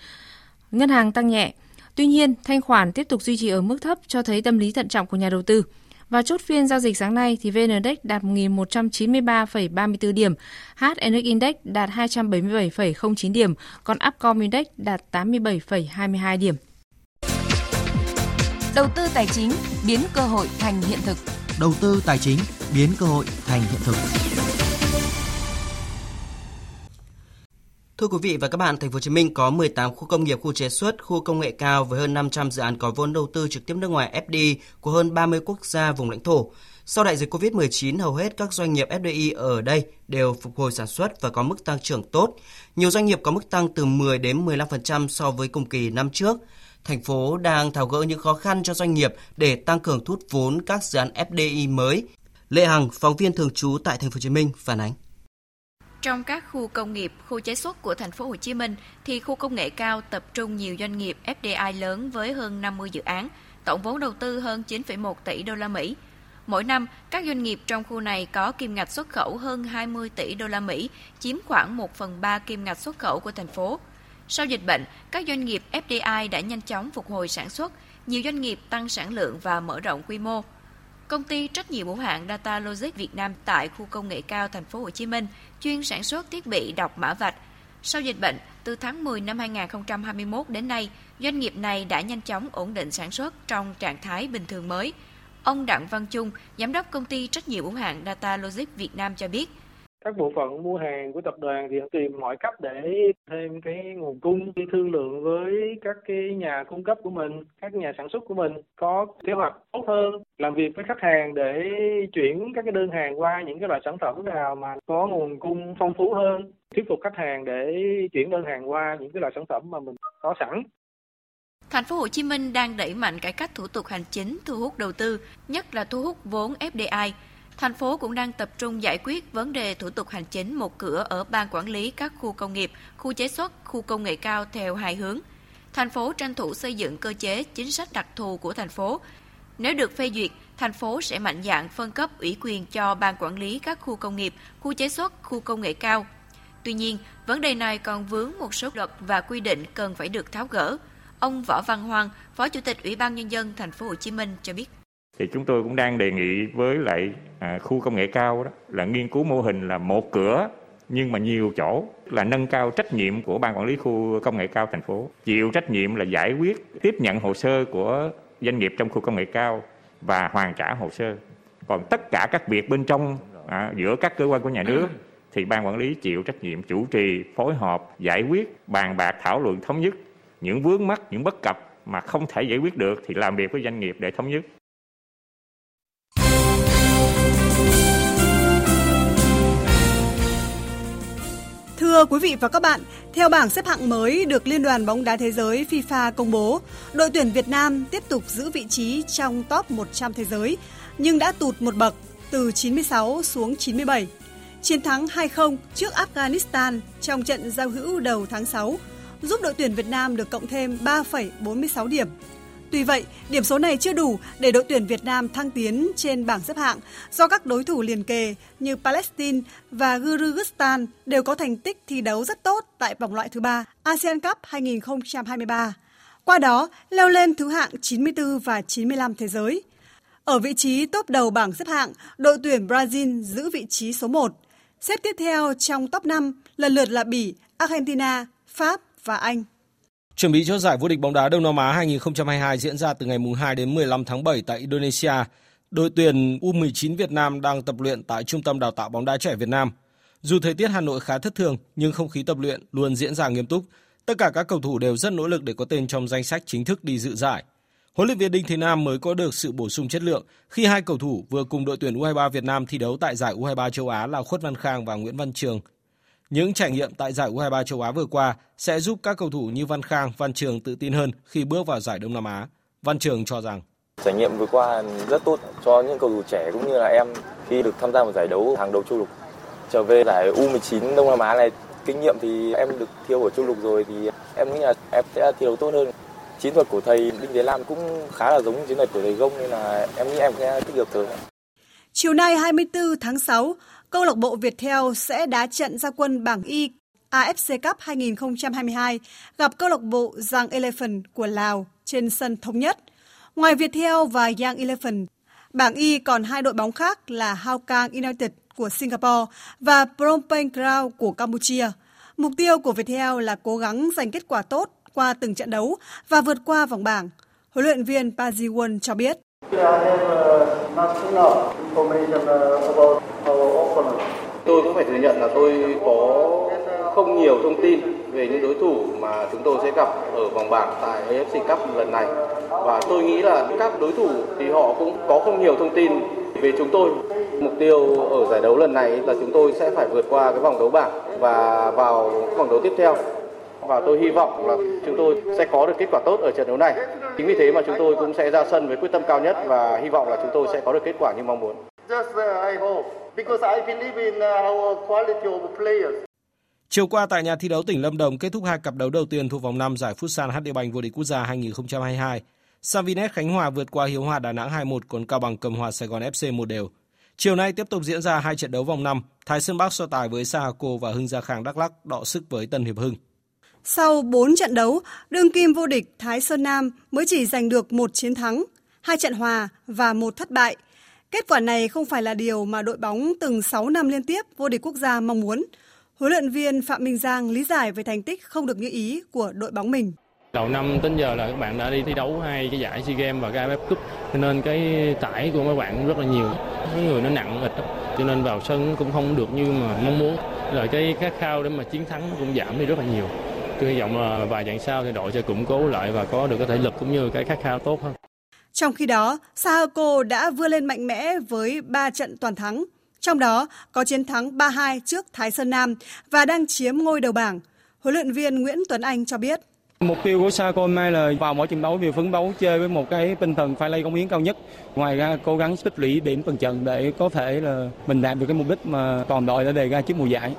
Ngân hàng tăng nhẹ. Tuy nhiên, thanh khoản tiếp tục duy trì ở mức thấp cho thấy tâm lý thận trọng của nhà đầu tư. Và chốt phiên giao dịch sáng nay thì VN Index đạt 1.193,34 điểm, HNX Index đạt 277,09 điểm, còn Upcom Index đạt 87,22 điểm. Đầu tư tài chính biến cơ hội thành hiện thực. Đầu tư tài chính biến cơ hội thành hiện thực. Thưa quý vị và các bạn, thành phố Hồ Chí Minh có 18 khu công nghiệp, khu chế xuất, khu công nghệ cao với hơn 500 dự án có vốn đầu tư trực tiếp nước ngoài FDI của hơn 30 quốc gia vùng lãnh thổ. Sau đại dịch Covid-19, hầu hết các doanh nghiệp FDI ở đây đều phục hồi sản xuất và có mức tăng trưởng tốt. Nhiều doanh nghiệp có mức tăng từ 10 đến 15% so với cùng kỳ năm trước. Thành phố đang tháo gỡ những khó khăn cho doanh nghiệp để tăng cường thu hút vốn các dự án FDI mới. Lệ Hằng, phóng viên thường trú tại thành phố Hồ Chí Minh phản ánh. Trong các khu công nghiệp, khu chế xuất của thành phố Hồ Chí Minh thì khu công nghệ cao tập trung nhiều doanh nghiệp FDI lớn với hơn 50 dự án, tổng vốn đầu tư hơn 9,1 tỷ đô la Mỹ. Mỗi năm, các doanh nghiệp trong khu này có kim ngạch xuất khẩu hơn 20 tỷ đô la Mỹ, chiếm khoảng 1 phần 3 kim ngạch xuất khẩu của thành phố. Sau dịch bệnh, các doanh nghiệp FDI đã nhanh chóng phục hồi sản xuất, nhiều doanh nghiệp tăng sản lượng và mở rộng quy mô. Công ty trách nhiệm hữu hạn Data Logic Việt Nam tại khu công nghệ cao thành phố Hồ Chí Minh chuyên sản xuất thiết bị đọc mã vạch. Sau dịch bệnh, từ tháng 10 năm 2021 đến nay, doanh nghiệp này đã nhanh chóng ổn định sản xuất trong trạng thái bình thường mới. Ông Đặng Văn Trung, giám đốc công ty trách nhiệm hữu hạn Data Logic Việt Nam cho biết, các bộ phận mua hàng của tập đoàn thì tìm mọi cách để thêm cái nguồn cung đi thương lượng với các cái nhà cung cấp của mình các nhà sản xuất của mình có kế hoạch tốt hơn làm việc với khách hàng để chuyển các cái đơn hàng qua những cái loại sản phẩm nào mà có nguồn cung phong phú hơn thuyết phục khách hàng để chuyển đơn hàng qua những cái loại sản phẩm mà mình có sẵn. Thành phố Hồ Chí Minh đang đẩy mạnh cải cách thủ tục hành chính thu hút đầu tư, nhất là thu hút vốn FDI Thành phố cũng đang tập trung giải quyết vấn đề thủ tục hành chính một cửa ở ban quản lý các khu công nghiệp, khu chế xuất, khu công nghệ cao theo hai hướng. Thành phố tranh thủ xây dựng cơ chế chính sách đặc thù của thành phố. Nếu được phê duyệt, thành phố sẽ mạnh dạn phân cấp ủy quyền cho ban quản lý các khu công nghiệp, khu chế xuất, khu công nghệ cao. Tuy nhiên, vấn đề này còn vướng một số luật và quy định cần phải được tháo gỡ. Ông Võ Văn Hoàng, Phó Chủ tịch Ủy ban nhân dân thành phố Hồ Chí Minh cho biết thì chúng tôi cũng đang đề nghị với lại à, khu công nghệ cao đó là nghiên cứu mô hình là một cửa nhưng mà nhiều chỗ là nâng cao trách nhiệm của ban quản lý khu công nghệ cao thành phố. Chịu trách nhiệm là giải quyết tiếp nhận hồ sơ của doanh nghiệp trong khu công nghệ cao và hoàn trả hồ sơ. Còn tất cả các việc bên trong à, giữa các cơ quan của nhà nước thì ban quản lý chịu trách nhiệm chủ trì phối hợp giải quyết bàn bạc thảo luận thống nhất. Những vướng mắc những bất cập mà không thể giải quyết được thì làm việc với doanh nghiệp để thống nhất. Thưa quý vị và các bạn, theo bảng xếp hạng mới được Liên đoàn bóng đá thế giới FIFA công bố, đội tuyển Việt Nam tiếp tục giữ vị trí trong top 100 thế giới nhưng đã tụt một bậc từ 96 xuống 97. Chiến thắng 2-0 trước Afghanistan trong trận giao hữu đầu tháng 6 giúp đội tuyển Việt Nam được cộng thêm 3,46 điểm Tuy vậy, điểm số này chưa đủ để đội tuyển Việt Nam thăng tiến trên bảng xếp hạng do các đối thủ liền kề như Palestine và Kyrgyzstan đều có thành tích thi đấu rất tốt tại vòng loại thứ ba ASEAN Cup 2023. qua đó leo lên thứ hạng 94 và 95 thế giới. Ở vị trí top đầu bảng xếp hạng, đội tuyển Brazil giữ vị trí số 1. Xếp tiếp theo trong top 5 lần lượt là Bỉ, Argentina, Pháp và Anh. Chuẩn bị cho giải vô địch bóng đá Đông Nam Á 2022 diễn ra từ ngày 2 đến 15 tháng 7 tại Indonesia. Đội tuyển U19 Việt Nam đang tập luyện tại Trung tâm Đào tạo bóng đá trẻ Việt Nam. Dù thời tiết Hà Nội khá thất thường, nhưng không khí tập luyện luôn diễn ra nghiêm túc. Tất cả các cầu thủ đều rất nỗ lực để có tên trong danh sách chính thức đi dự giải. Huấn luyện viên Đinh Thế Nam mới có được sự bổ sung chất lượng khi hai cầu thủ vừa cùng đội tuyển U23 Việt Nam thi đấu tại giải U23 châu Á là Khuất Văn Khang và Nguyễn Văn Trường. Những trải nghiệm tại giải U23 châu Á vừa qua sẽ giúp các cầu thủ như Văn Khang, Văn Trường tự tin hơn khi bước vào giải Đông Nam Á. Văn Trường cho rằng Trải nghiệm vừa qua rất tốt cho những cầu thủ trẻ cũng như là em khi được tham gia một giải đấu hàng đầu châu lục. Trở về giải U19 Đông Nam Á này, kinh nghiệm thì em được thiêu ở châu lục rồi thì em nghĩ là em sẽ thi đấu tốt hơn. Chiến thuật của thầy Đinh Thế Lam cũng khá là giống chiến thuật của thầy Gông nên là em nghĩ em sẽ tích cực hơn. Chiều nay 24 tháng 6, câu lạc bộ Viettel sẽ đá trận ra quân bảng Y AFC Cup 2022 gặp câu lạc bộ Giang Elephant của Lào trên sân thống nhất. Ngoài Viettel và Giang Elephant, bảng Y còn hai đội bóng khác là Hao Kang United của Singapore và Phnom Penh Crown của Campuchia. Mục tiêu của Viettel là cố gắng giành kết quả tốt qua từng trận đấu và vượt qua vòng bảng. Huấn luyện viên Pa Ji-won cho biết. Tôi cũng phải thừa nhận là tôi có không nhiều thông tin về những đối thủ mà chúng tôi sẽ gặp ở vòng bảng tại AFC Cup lần này. Và tôi nghĩ là các đối thủ thì họ cũng có không nhiều thông tin về chúng tôi. Mục tiêu ở giải đấu lần này là chúng tôi sẽ phải vượt qua cái vòng đấu bảng và vào vòng đấu tiếp theo. Và tôi hy vọng là chúng tôi sẽ có được kết quả tốt ở trận đấu này. Chính vì thế mà chúng tôi cũng sẽ ra sân với quyết tâm cao nhất và hy vọng là chúng tôi sẽ có được kết quả như mong muốn. Chiều qua tại nhà thi đấu tỉnh Lâm Đồng kết thúc hai cặp đấu đầu tiên thuộc vòng 5 giải Futsal HD Bank vô địch quốc gia 2022. Savinet Khánh Hòa vượt qua Hiếu Hòa Đà Nẵng 2-1 còn Cao Bằng cầm hòa Sài Gòn FC một đều. Chiều nay tiếp tục diễn ra hai trận đấu vòng 5, Thái Sơn Bắc so tài với Sahako và Hưng Gia Khang Đắk Lắk đọ sức với Tân Hiệp Hưng. Sau 4 trận đấu, đương kim vô địch Thái Sơn Nam mới chỉ giành được một chiến thắng, hai trận hòa và một thất bại. Kết quả này không phải là điều mà đội bóng từng 6 năm liên tiếp vô địch quốc gia mong muốn. Huấn luyện viên Phạm Minh Giang lý giải về thành tích không được như ý của đội bóng mình. Đầu năm đến giờ là các bạn đã đi thi đấu hai cái giải SEA Games và cái AFF Cup cho nên cái tải của các bạn rất là nhiều. Cái người nó nặng ịch cho nên vào sân cũng không được như mà mong muốn. Rồi cái khát khao để mà chiến thắng cũng giảm đi rất là nhiều. Tôi hy vọng là vài trận sau thì đội sẽ củng cố lại và có được cái thể lực cũng như cái khát khao tốt hơn. Trong khi đó, Sahako đã vươn lên mạnh mẽ với 3 trận toàn thắng, trong đó có chiến thắng 3-2 trước Thái Sơn Nam và đang chiếm ngôi đầu bảng. Huấn luyện viên Nguyễn Tuấn Anh cho biết. Mục tiêu của Sahako hôm nay là vào mỗi trận đấu đều phấn đấu chơi với một cái tinh thần phải lấy công hiến cao nhất. Ngoài ra cố gắng tích lũy điểm từng trận để có thể là mình đạt được cái mục đích mà toàn đội đã đề ra trước mùa giải.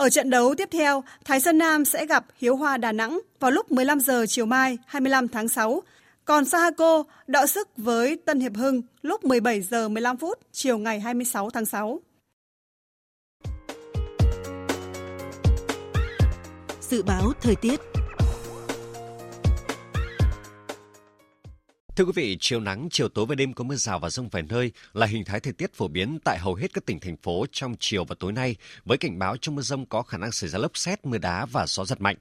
Ở trận đấu tiếp theo, Thái Sơn Nam sẽ gặp Hiếu Hoa Đà Nẵng vào lúc 15 giờ chiều mai 25 tháng 6. Còn Sahako đọ sức với Tân Hiệp Hưng lúc 17 giờ 15 phút chiều ngày 26 tháng 6. Dự báo thời tiết Thưa quý vị, chiều nắng, chiều tối và đêm có mưa rào và rông vài nơi là hình thái thời tiết phổ biến tại hầu hết các tỉnh thành phố trong chiều và tối nay, với cảnh báo trong mưa rông có khả năng xảy ra lốc xét, mưa đá và gió giật mạnh.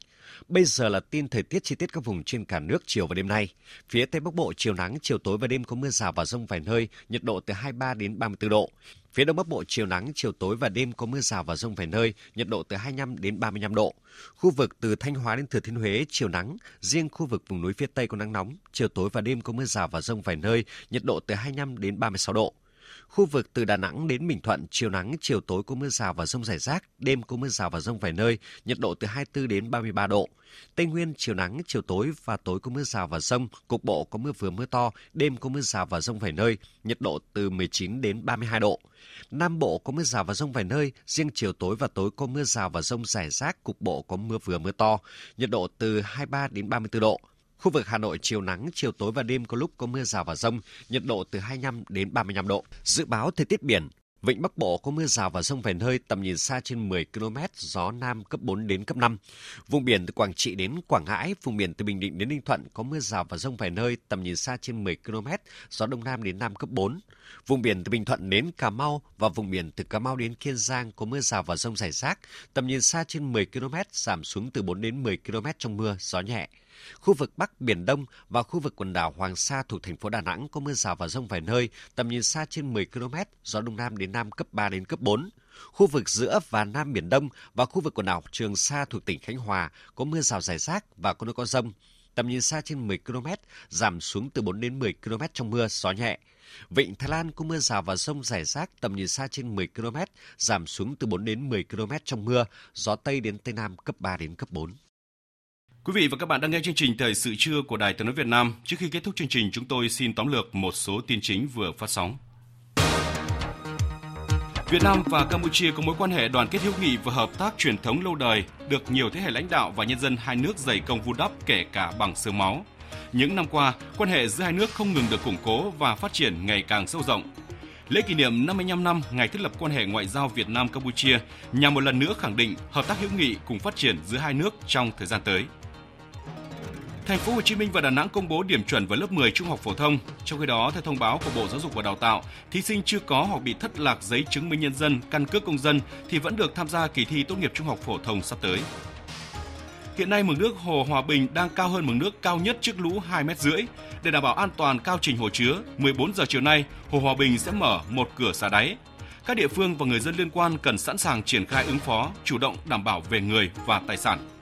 Bây giờ là tin thời tiết chi tiết các vùng trên cả nước chiều và đêm nay. Phía Tây Bắc Bộ chiều nắng, chiều tối và đêm có mưa rào và rông vài nơi, nhiệt độ từ 23 đến 34 độ. Phía Đông Bắc Bộ chiều nắng, chiều tối và đêm có mưa rào và rông vài nơi, nhiệt độ từ 25 đến 35 độ. Khu vực từ Thanh Hóa đến Thừa Thiên Huế chiều nắng, riêng khu vực vùng núi phía Tây có nắng nóng, chiều tối và đêm có mưa rào và rông vài nơi, nhiệt độ từ 25 đến 36 độ. Khu vực từ Đà Nẵng đến Bình Thuận, chiều nắng, chiều tối có mưa rào và rông rải rác, đêm có mưa rào và rông vài nơi, nhiệt độ từ 24 đến 33 độ. Tây Nguyên, chiều nắng, chiều tối và tối có mưa rào và rông, cục bộ có mưa vừa mưa to, đêm có mưa rào và rông vài nơi, nhiệt độ từ 19 đến 32 độ. Nam Bộ có mưa rào và rông vài nơi, riêng chiều tối và tối có mưa rào và rông rải rác, cục bộ có mưa vừa mưa to, nhiệt độ từ 23 đến 34 độ. Khu vực Hà Nội chiều nắng, chiều tối và đêm có lúc có mưa rào và rông, nhiệt độ từ 25 đến 35 độ. Dự báo thời tiết biển, Vịnh Bắc Bộ có mưa rào và rông vài nơi, tầm nhìn xa trên 10 km, gió Nam cấp 4 đến cấp 5. Vùng biển từ Quảng Trị đến Quảng Ngãi, vùng biển từ Bình Định đến Ninh Thuận có mưa rào và rông vài nơi, tầm nhìn xa trên 10 km, gió Đông Nam đến Nam cấp 4. Vùng biển từ Bình Thuận đến Cà Mau và vùng biển từ Cà Mau đến Kiên Giang có mưa rào và rông rải rác, tầm nhìn xa trên 10 km, giảm xuống từ 4 đến 10 km trong mưa, gió nhẹ. Khu vực Bắc Biển Đông và khu vực quần đảo Hoàng Sa thuộc thành phố Đà Nẵng có mưa rào và rông vài nơi, tầm nhìn xa trên 10 km, gió Đông Nam đến Nam cấp 3 đến cấp 4. Khu vực giữa và Nam Biển Đông và khu vực quần đảo Trường Sa thuộc tỉnh Khánh Hòa có mưa rào rải rác và có nơi có rông. Tầm nhìn xa trên 10 km, giảm xuống từ 4 đến 10 km trong mưa, gió nhẹ. Vịnh Thái Lan có mưa rào và rông rải rác tầm nhìn xa trên 10 km, giảm xuống từ 4 đến 10 km trong mưa, gió Tây đến Tây Nam cấp 3 đến cấp 4. Quý vị và các bạn đang nghe chương trình Thời sự trưa của Đài Tiếng nói Việt Nam. Trước khi kết thúc chương trình, chúng tôi xin tóm lược một số tin chính vừa phát sóng. Việt Nam và Campuchia có mối quan hệ đoàn kết hữu nghị và hợp tác truyền thống lâu đời, được nhiều thế hệ lãnh đạo và nhân dân hai nước dày công vun đắp kể cả bằng xương máu. Những năm qua, quan hệ giữa hai nước không ngừng được củng cố và phát triển ngày càng sâu rộng. Lễ kỷ niệm 55 năm ngày thiết lập quan hệ ngoại giao Việt Nam Campuchia nhằm một lần nữa khẳng định hợp tác hữu nghị cùng phát triển giữa hai nước trong thời gian tới. Thành phố Hồ Chí Minh và Đà Nẵng công bố điểm chuẩn với lớp 10 trung học phổ thông. Trong khi đó, theo thông báo của Bộ Giáo dục và Đào tạo, thí sinh chưa có hoặc bị thất lạc giấy chứng minh nhân dân, căn cước công dân thì vẫn được tham gia kỳ thi tốt nghiệp trung học phổ thông sắp tới. Hiện nay mực nước hồ Hòa Bình đang cao hơn mực nước cao nhất trước lũ 2 mét rưỡi. Để đảm bảo an toàn cao trình hồ chứa, 14 giờ chiều nay, hồ Hòa Bình sẽ mở một cửa xả đáy. Các địa phương và người dân liên quan cần sẵn sàng triển khai ứng phó, chủ động đảm bảo về người và tài sản.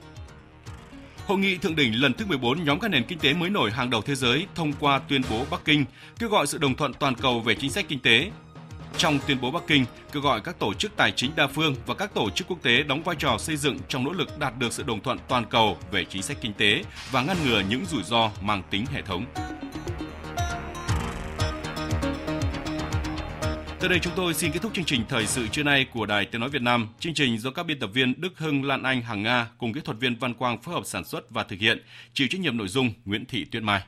Hội nghị thượng đỉnh lần thứ 14 nhóm các nền kinh tế mới nổi hàng đầu thế giới thông qua tuyên bố Bắc Kinh, kêu gọi sự đồng thuận toàn cầu về chính sách kinh tế. Trong tuyên bố Bắc Kinh, kêu gọi các tổ chức tài chính đa phương và các tổ chức quốc tế đóng vai trò xây dựng trong nỗ lực đạt được sự đồng thuận toàn cầu về chính sách kinh tế và ngăn ngừa những rủi ro mang tính hệ thống. Tới đây chúng tôi xin kết thúc chương trình thời sự trưa nay của Đài Tiếng nói Việt Nam. Chương trình do các biên tập viên Đức Hưng, Lan Anh, Hằng Nga cùng kỹ thuật viên Văn Quang phối hợp sản xuất và thực hiện, chịu trách nhiệm nội dung Nguyễn Thị Tuyết Mai.